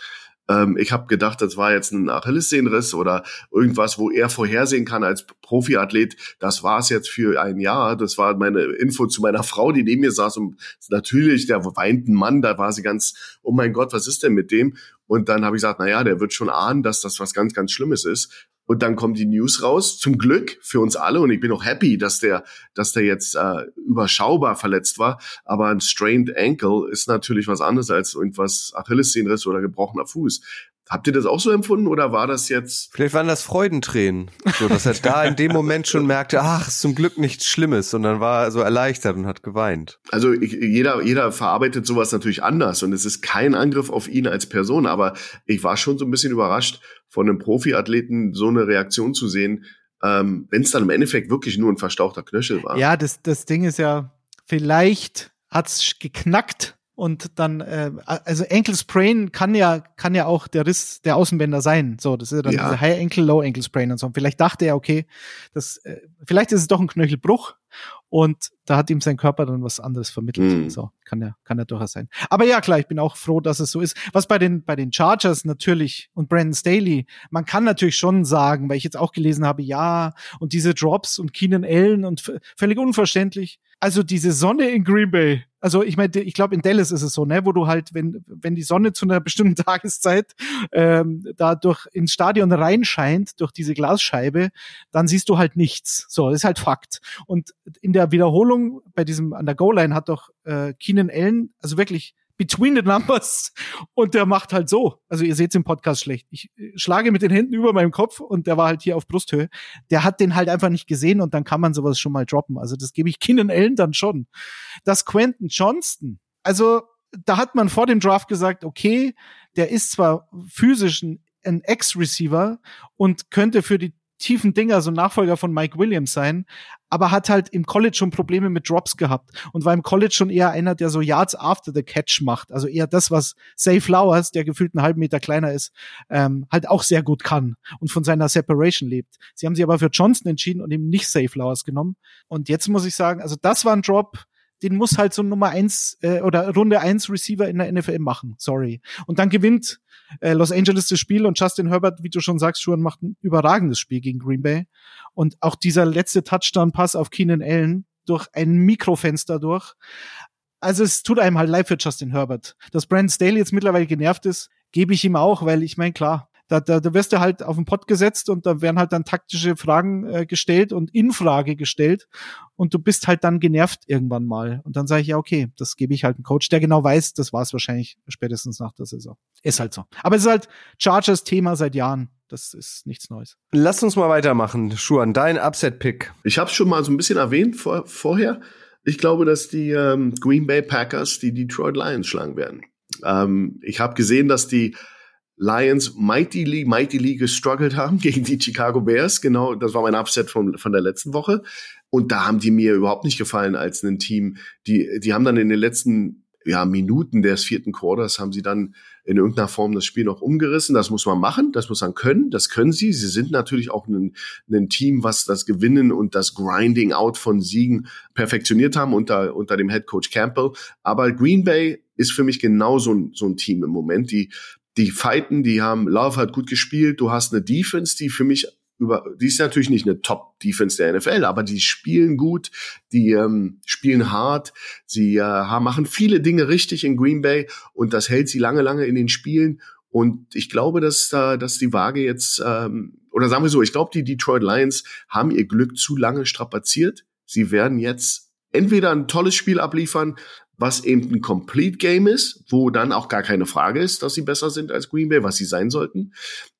Ähm, ich habe gedacht, das war jetzt ein Achillessehnenriss oder irgendwas, wo er vorhersehen kann als Profiathlet. Das war es jetzt für ein Jahr. Das war meine Info zu meiner Frau, die neben mir saß. Und natürlich, der weint ein Mann, da war sie ganz, oh mein Gott, was ist denn mit dem? Und dann habe ich gesagt, na ja, der wird schon ahnen, dass das was ganz, ganz Schlimmes ist. Und dann kommen die News raus, zum Glück für uns alle. Und ich bin auch happy, dass der, dass der jetzt äh, überschaubar verletzt war. Aber ein strained ankle ist natürlich was anderes als irgendwas Achillessehnenriss oder gebrochener Fuß. Habt ihr das auch so empfunden oder war das jetzt? Vielleicht waren das Freudentränen. So, dass er da in dem Moment schon merkte, ach, ist zum Glück nichts Schlimmes. Und dann war er so erleichtert und hat geweint. Also ich, jeder, jeder verarbeitet sowas natürlich anders und es ist kein Angriff auf ihn als Person, aber ich war schon so ein bisschen überrascht, von einem Profiathleten so eine Reaktion zu sehen, ähm, wenn es dann im Endeffekt wirklich nur ein verstauchter Knöchel war. Ja, das, das Ding ist ja, vielleicht hat's geknackt und dann, äh, also Ankle Sprain kann ja, kann ja auch der Riss der Außenbänder sein. So, das ist ja dann Ja. diese High Ankle, Low Ankle Sprain und so. Und vielleicht dachte er, okay, das, äh, vielleicht ist es doch ein Knöchelbruch und da hat ihm sein Körper dann was anderes vermittelt. Mhm. So, kann ja, kann ja durchaus sein. Aber ja, klar, ich bin auch froh, dass es so ist. Was bei den, bei den Chargers natürlich und Brandon Staley, man kann natürlich schon sagen, weil ich jetzt auch gelesen habe, ja, und diese Drops und Keenan Allen und völlig unverständlich. Also diese Sonne in Green Bay. Also ich meine, ich glaube in Dallas ist es so, ne, wo du halt, wenn wenn die Sonne zu einer bestimmten <laughs> Tageszeit ähm, da durch ins Stadion reinscheint durch diese Glasscheibe, dann siehst du halt nichts. So, das ist halt Fakt. Und in der Wiederholung bei diesem an der Goal-Line hat doch äh, Keenan Allen, also wirklich between the numbers <laughs> und der macht halt so. Also ihr seht's im Podcast schlecht. Ich äh, schlage mit den Händen über meinem Kopf und der war halt hier auf Brusthöhe. Der hat den halt einfach nicht gesehen und dann kann man sowas schon mal droppen. Also das gebe ich Keenan Allen dann schon. Das Quentin Johnston, also da hat man vor dem Draft gesagt, okay, der ist zwar physisch ein Ex-Receiver und könnte für die tiefen Dinger so ein Nachfolger von Mike Williams sein, aber hat halt im College schon Probleme mit Drops gehabt und war im College schon eher einer, der so Yards after the catch macht. Also eher das, was Say Flowers, der gefühlt einen halben Meter kleiner ist, ähm, halt auch sehr gut kann und von seiner Separation lebt. Sie haben sich aber für Johnson entschieden und eben nicht Say Flowers genommen. Und jetzt muss ich sagen, also das war ein Drop, den muss halt so Nummer eins äh, oder Runde eins Receiver in der NFL machen. Sorry. Und dann gewinnt äh, Los Angeles das Spiel und Justin Herbert, wie du schon sagst, schon macht ein überragendes Spiel gegen Green Bay. Und auch dieser letzte Touchdown-Pass auf Keenan Allen durch ein Mikrofenster durch. Also es tut einem halt leid für Justin Herbert. Dass Brandon Staley jetzt mittlerweile genervt ist, gebe ich ihm auch, weil ich meine, klar, da, da, da wirst du halt auf den Pott gesetzt und da werden halt dann taktische Fragen äh, gestellt und in Frage gestellt und du bist halt dann genervt irgendwann mal. Und dann sage ich, ja, okay, das gebe ich halt einem Coach, der genau weiß, das war es wahrscheinlich spätestens nach der Saison. Ist halt so. Aber es ist halt Chargers Thema seit Jahren. Das ist nichts Neues. Lass uns mal weitermachen. Schuan, dein Upset-Pick. Ich habe schon mal so ein bisschen erwähnt vor, vorher. Ich glaube, dass die ähm, Green Bay Packers die Detroit Lions schlagen werden. Ähm, ich habe gesehen, dass die Lions mightily, mightily gestruggelt haben <laughs> gegen die Chicago Bears. Genau, das war mein Upset von, von der letzten Woche. Und da haben die mir überhaupt nicht gefallen als ein Team. Die, die haben dann in den letzten ja, Minuten des vierten Quarters haben sie dann in irgendeiner Form das Spiel noch umgerissen. Das muss man machen, das muss man können, das können sie. Sie sind natürlich auch ein, ein Team, was das Gewinnen und das Grinding out von Siegen perfektioniert haben unter, unter dem Head Coach Campbell. Aber Green Bay ist für mich genau so ein, so ein Team im Moment. Die, die fighten, die haben, Love hat gut gespielt. Du hast eine Defense, die für mich über, die ist natürlich nicht eine Top-Defense der NFL, aber die spielen gut, die ähm, spielen hart, sie äh, machen viele Dinge richtig in Green Bay und das hält sie lange, lange in den Spielen. Und ich glaube, dass, äh, dass die Waage jetzt, ähm, oder sagen wir so, ich glaube, die Detroit Lions haben ihr Glück zu lange strapaziert. Sie werden jetzt entweder ein tolles Spiel abliefern, was eben ein Complete Game ist, wo dann auch gar keine Frage ist, dass sie besser sind als Green Bay, was sie sein sollten.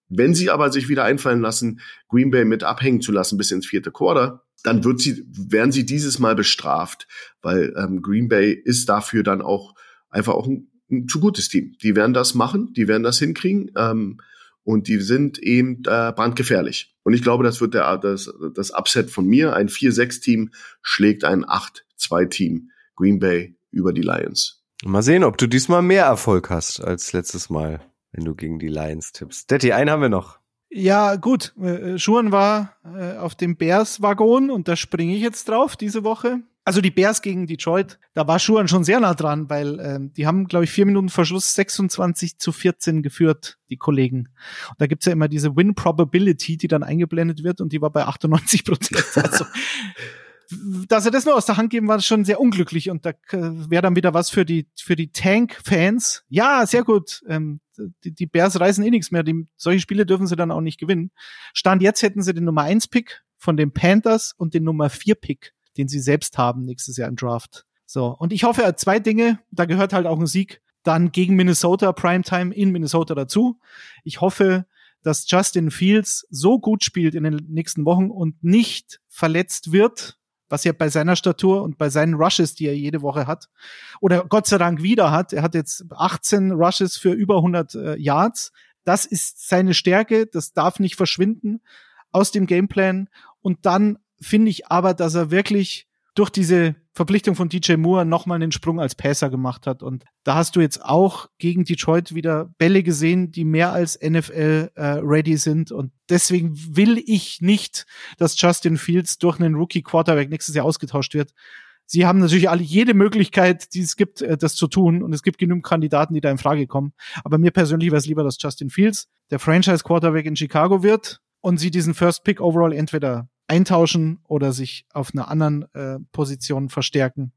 Wenn sie aber sich wieder einfallen lassen, Green Bay mit abhängen zu lassen bis ins vierte Quarter, dann wird sie, werden sie dieses Mal bestraft, weil ähm, Green Bay ist dafür dann auch einfach auch ein, ein zu gutes Team. Die werden das machen, die werden das hinkriegen ähm, und die sind eben äh, brandgefährlich. Und ich glaube, das wird der, das, das Upset von mir. Ein 4-6-Team schlägt ein 8-2-Team Green Bay über die Lions. Mal sehen, ob du diesmal mehr Erfolg hast als letztes Mal wenn du gegen die Lions tippst. Detti, einen haben wir noch. Ja, gut. Äh, Schuhen war äh, auf dem Bears-Waggon und da springe ich jetzt drauf diese Woche. Also die Bears gegen Detroit, da war Schuhan schon sehr nah dran, weil ähm, die haben, glaube ich, vier Minuten Verschluss 26 zu 14 geführt, die Kollegen. Und da gibt's ja immer diese Win Probability, die dann eingeblendet wird und die war bei 98 Prozent. <laughs> Also dass er das nur aus der Hand geben, war schon sehr unglücklich und da wäre dann wieder was für die für die Tank-Fans. Ja, sehr gut. Ähm, die, die Bears reißen eh nichts mehr. Die, solche Spiele dürfen sie dann auch nicht gewinnen. Stand jetzt hätten sie den Nummer 1 Pick von den Panthers und den Nummer 4 Pick, den sie selbst haben nächstes Jahr im Draft. So. Und ich hoffe, zwei Dinge. Da gehört halt auch ein Sieg dann gegen Minnesota Primetime in Minnesota dazu. Ich hoffe, dass Justin Fields so gut spielt in den nächsten Wochen und nicht verletzt wird, was er bei seiner Statur und bei seinen Rushes, die er jede Woche hat, oder Gott sei Dank wieder hat. Er hat jetzt 18 Rushes für über 100 äh, Yards. Das ist seine Stärke. Das darf nicht verschwinden aus dem Gameplan. Und dann finde ich aber, dass er wirklich durch diese Verpflichtung von DJ Moore nochmal einen Sprung als Passer gemacht hat. Und da hast du jetzt auch gegen Detroit wieder Bälle gesehen, die mehr als NFL äh, sind. Und deswegen will ich nicht, dass Justin Fields durch einen Rookie Quarterback nächstes Jahr ausgetauscht wird. Sie haben natürlich alle jede Möglichkeit, die es gibt, äh, das zu tun. Und es gibt genügend Kandidaten, die da in Frage kommen. Aber mir persönlich wäre es lieber, dass Justin Fields der Franchise Quarterback in Chicago wird und sie diesen First Pick Overall entweder eintauschen oder sich auf einer anderen äh, Position verstärken.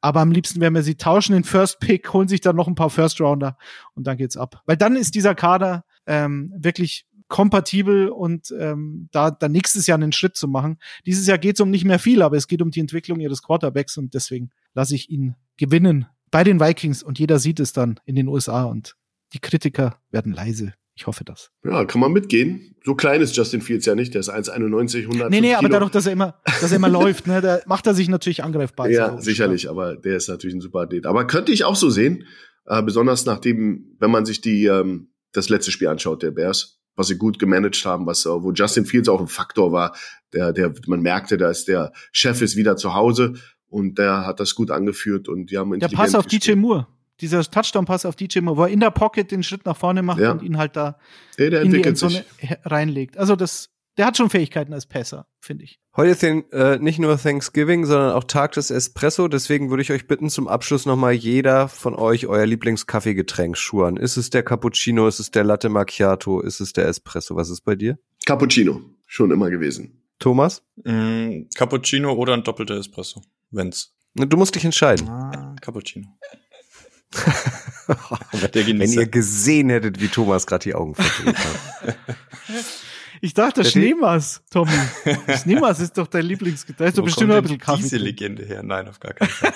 Aber am liebsten werden wir sie tauschen in First Pick, holen sich dann noch ein paar First Rounder und dann geht's ab. Weil dann ist dieser Kader ähm, wirklich kompatibel und ähm, da dann nächstes Jahr einen Schritt zu machen. Dieses Jahr geht es um nicht mehr viel, aber es geht um die Entwicklung ihres Quarterbacks und deswegen lasse ich ihn gewinnen bei den Vikings und jeder sieht es dann in den USA und die Kritiker werden leise. Ich hoffe das. Ja, kann man mitgehen. So klein ist Justin Fields ja nicht. Der ist 1,91, 100 Nee, nee, aber dadurch, dass er immer, dass er immer <laughs> läuft, ne, da macht er sich natürlich angreifbar. Ja, sicherlich, aber der ist natürlich ein super Athlet. Aber könnte ich auch so sehen, äh, besonders nachdem, wenn man sich die, ähm, das letzte Spiel anschaut, der Bears, was sie gut gemanagt haben, was, äh, wo Justin Fields auch ein Faktor war, der, der, man merkte, da ist der Chef ist wieder zu Hause und der hat das gut angeführt und die haben Der Pass auf gespielt. DJ Moore dieser Touchdown-Pass auf DJ Moore, wo er in der Pocket den Schritt nach vorne macht ja. und ihn halt da ja, in die Endzone reinlegt. Also das, der hat schon Fähigkeiten als Passer, finde ich. Heute ist äh, nicht nur Thanksgiving, sondern auch Tag des Espresso. Deswegen würde ich euch bitten, zum Abschluss nochmal jeder von euch euer Lieblingskaffeegetränk schuren. Ist es der Cappuccino? Ist es der Latte Macchiato? Ist es der Espresso? Was ist bei dir? Cappuccino. Schon immer gewesen. Thomas? Mm, Cappuccino oder ein doppelter Espresso, wenn's. Du musst dich entscheiden. Ah, Cappuccino. <laughs> Wenn ihr gesehen hättet, wie Thomas gerade die Augen verdreht hat. <laughs> Ich dachte, Schneemas, Tommy. <laughs> Schneemas ist doch dein Lieblingsgetränk. Da ist doch bestimmt noch ein bisschen Kaffee. Diese Legende her? Nein, auf gar keinen Fall.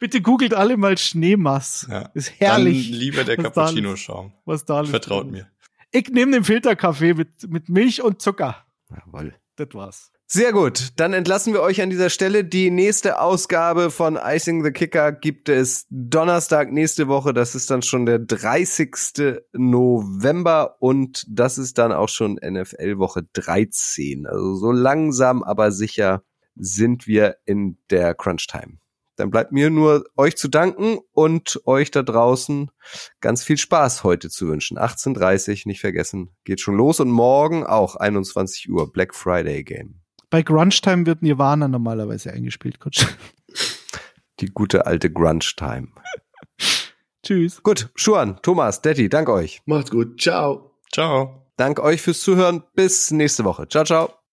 Bitte googelt alle mal Schneemass. Ja. Ist herrlich. Dann lieber der Cappuccino-Schaum. Was da Vertraut mir. Ich nehme den Filterkaffee mit, mit Milch und Zucker. Jawohl. Das war's. Sehr gut, dann entlassen wir euch an dieser Stelle. Die nächste Ausgabe von Icing the Kicker gibt es Donnerstag nächste Woche. Das ist dann schon der 30. November und das ist dann auch schon NFL Woche 13. Also so langsam, aber sicher sind wir in der Crunch Time. Dann bleibt mir nur euch zu danken und euch da draußen ganz viel Spaß heute zu wünschen. 18.30 nicht vergessen, geht schon los und morgen auch 21 Uhr Black Friday Game. Bei Grunge Time wird Nirvana normalerweise eingespielt, Coach. Die gute alte Grunge Time. <laughs> Tschüss. Gut, Schuan, Thomas, Detti, dank euch. Macht's gut. Ciao. Ciao. Dank euch fürs Zuhören. Bis nächste Woche. Ciao, ciao.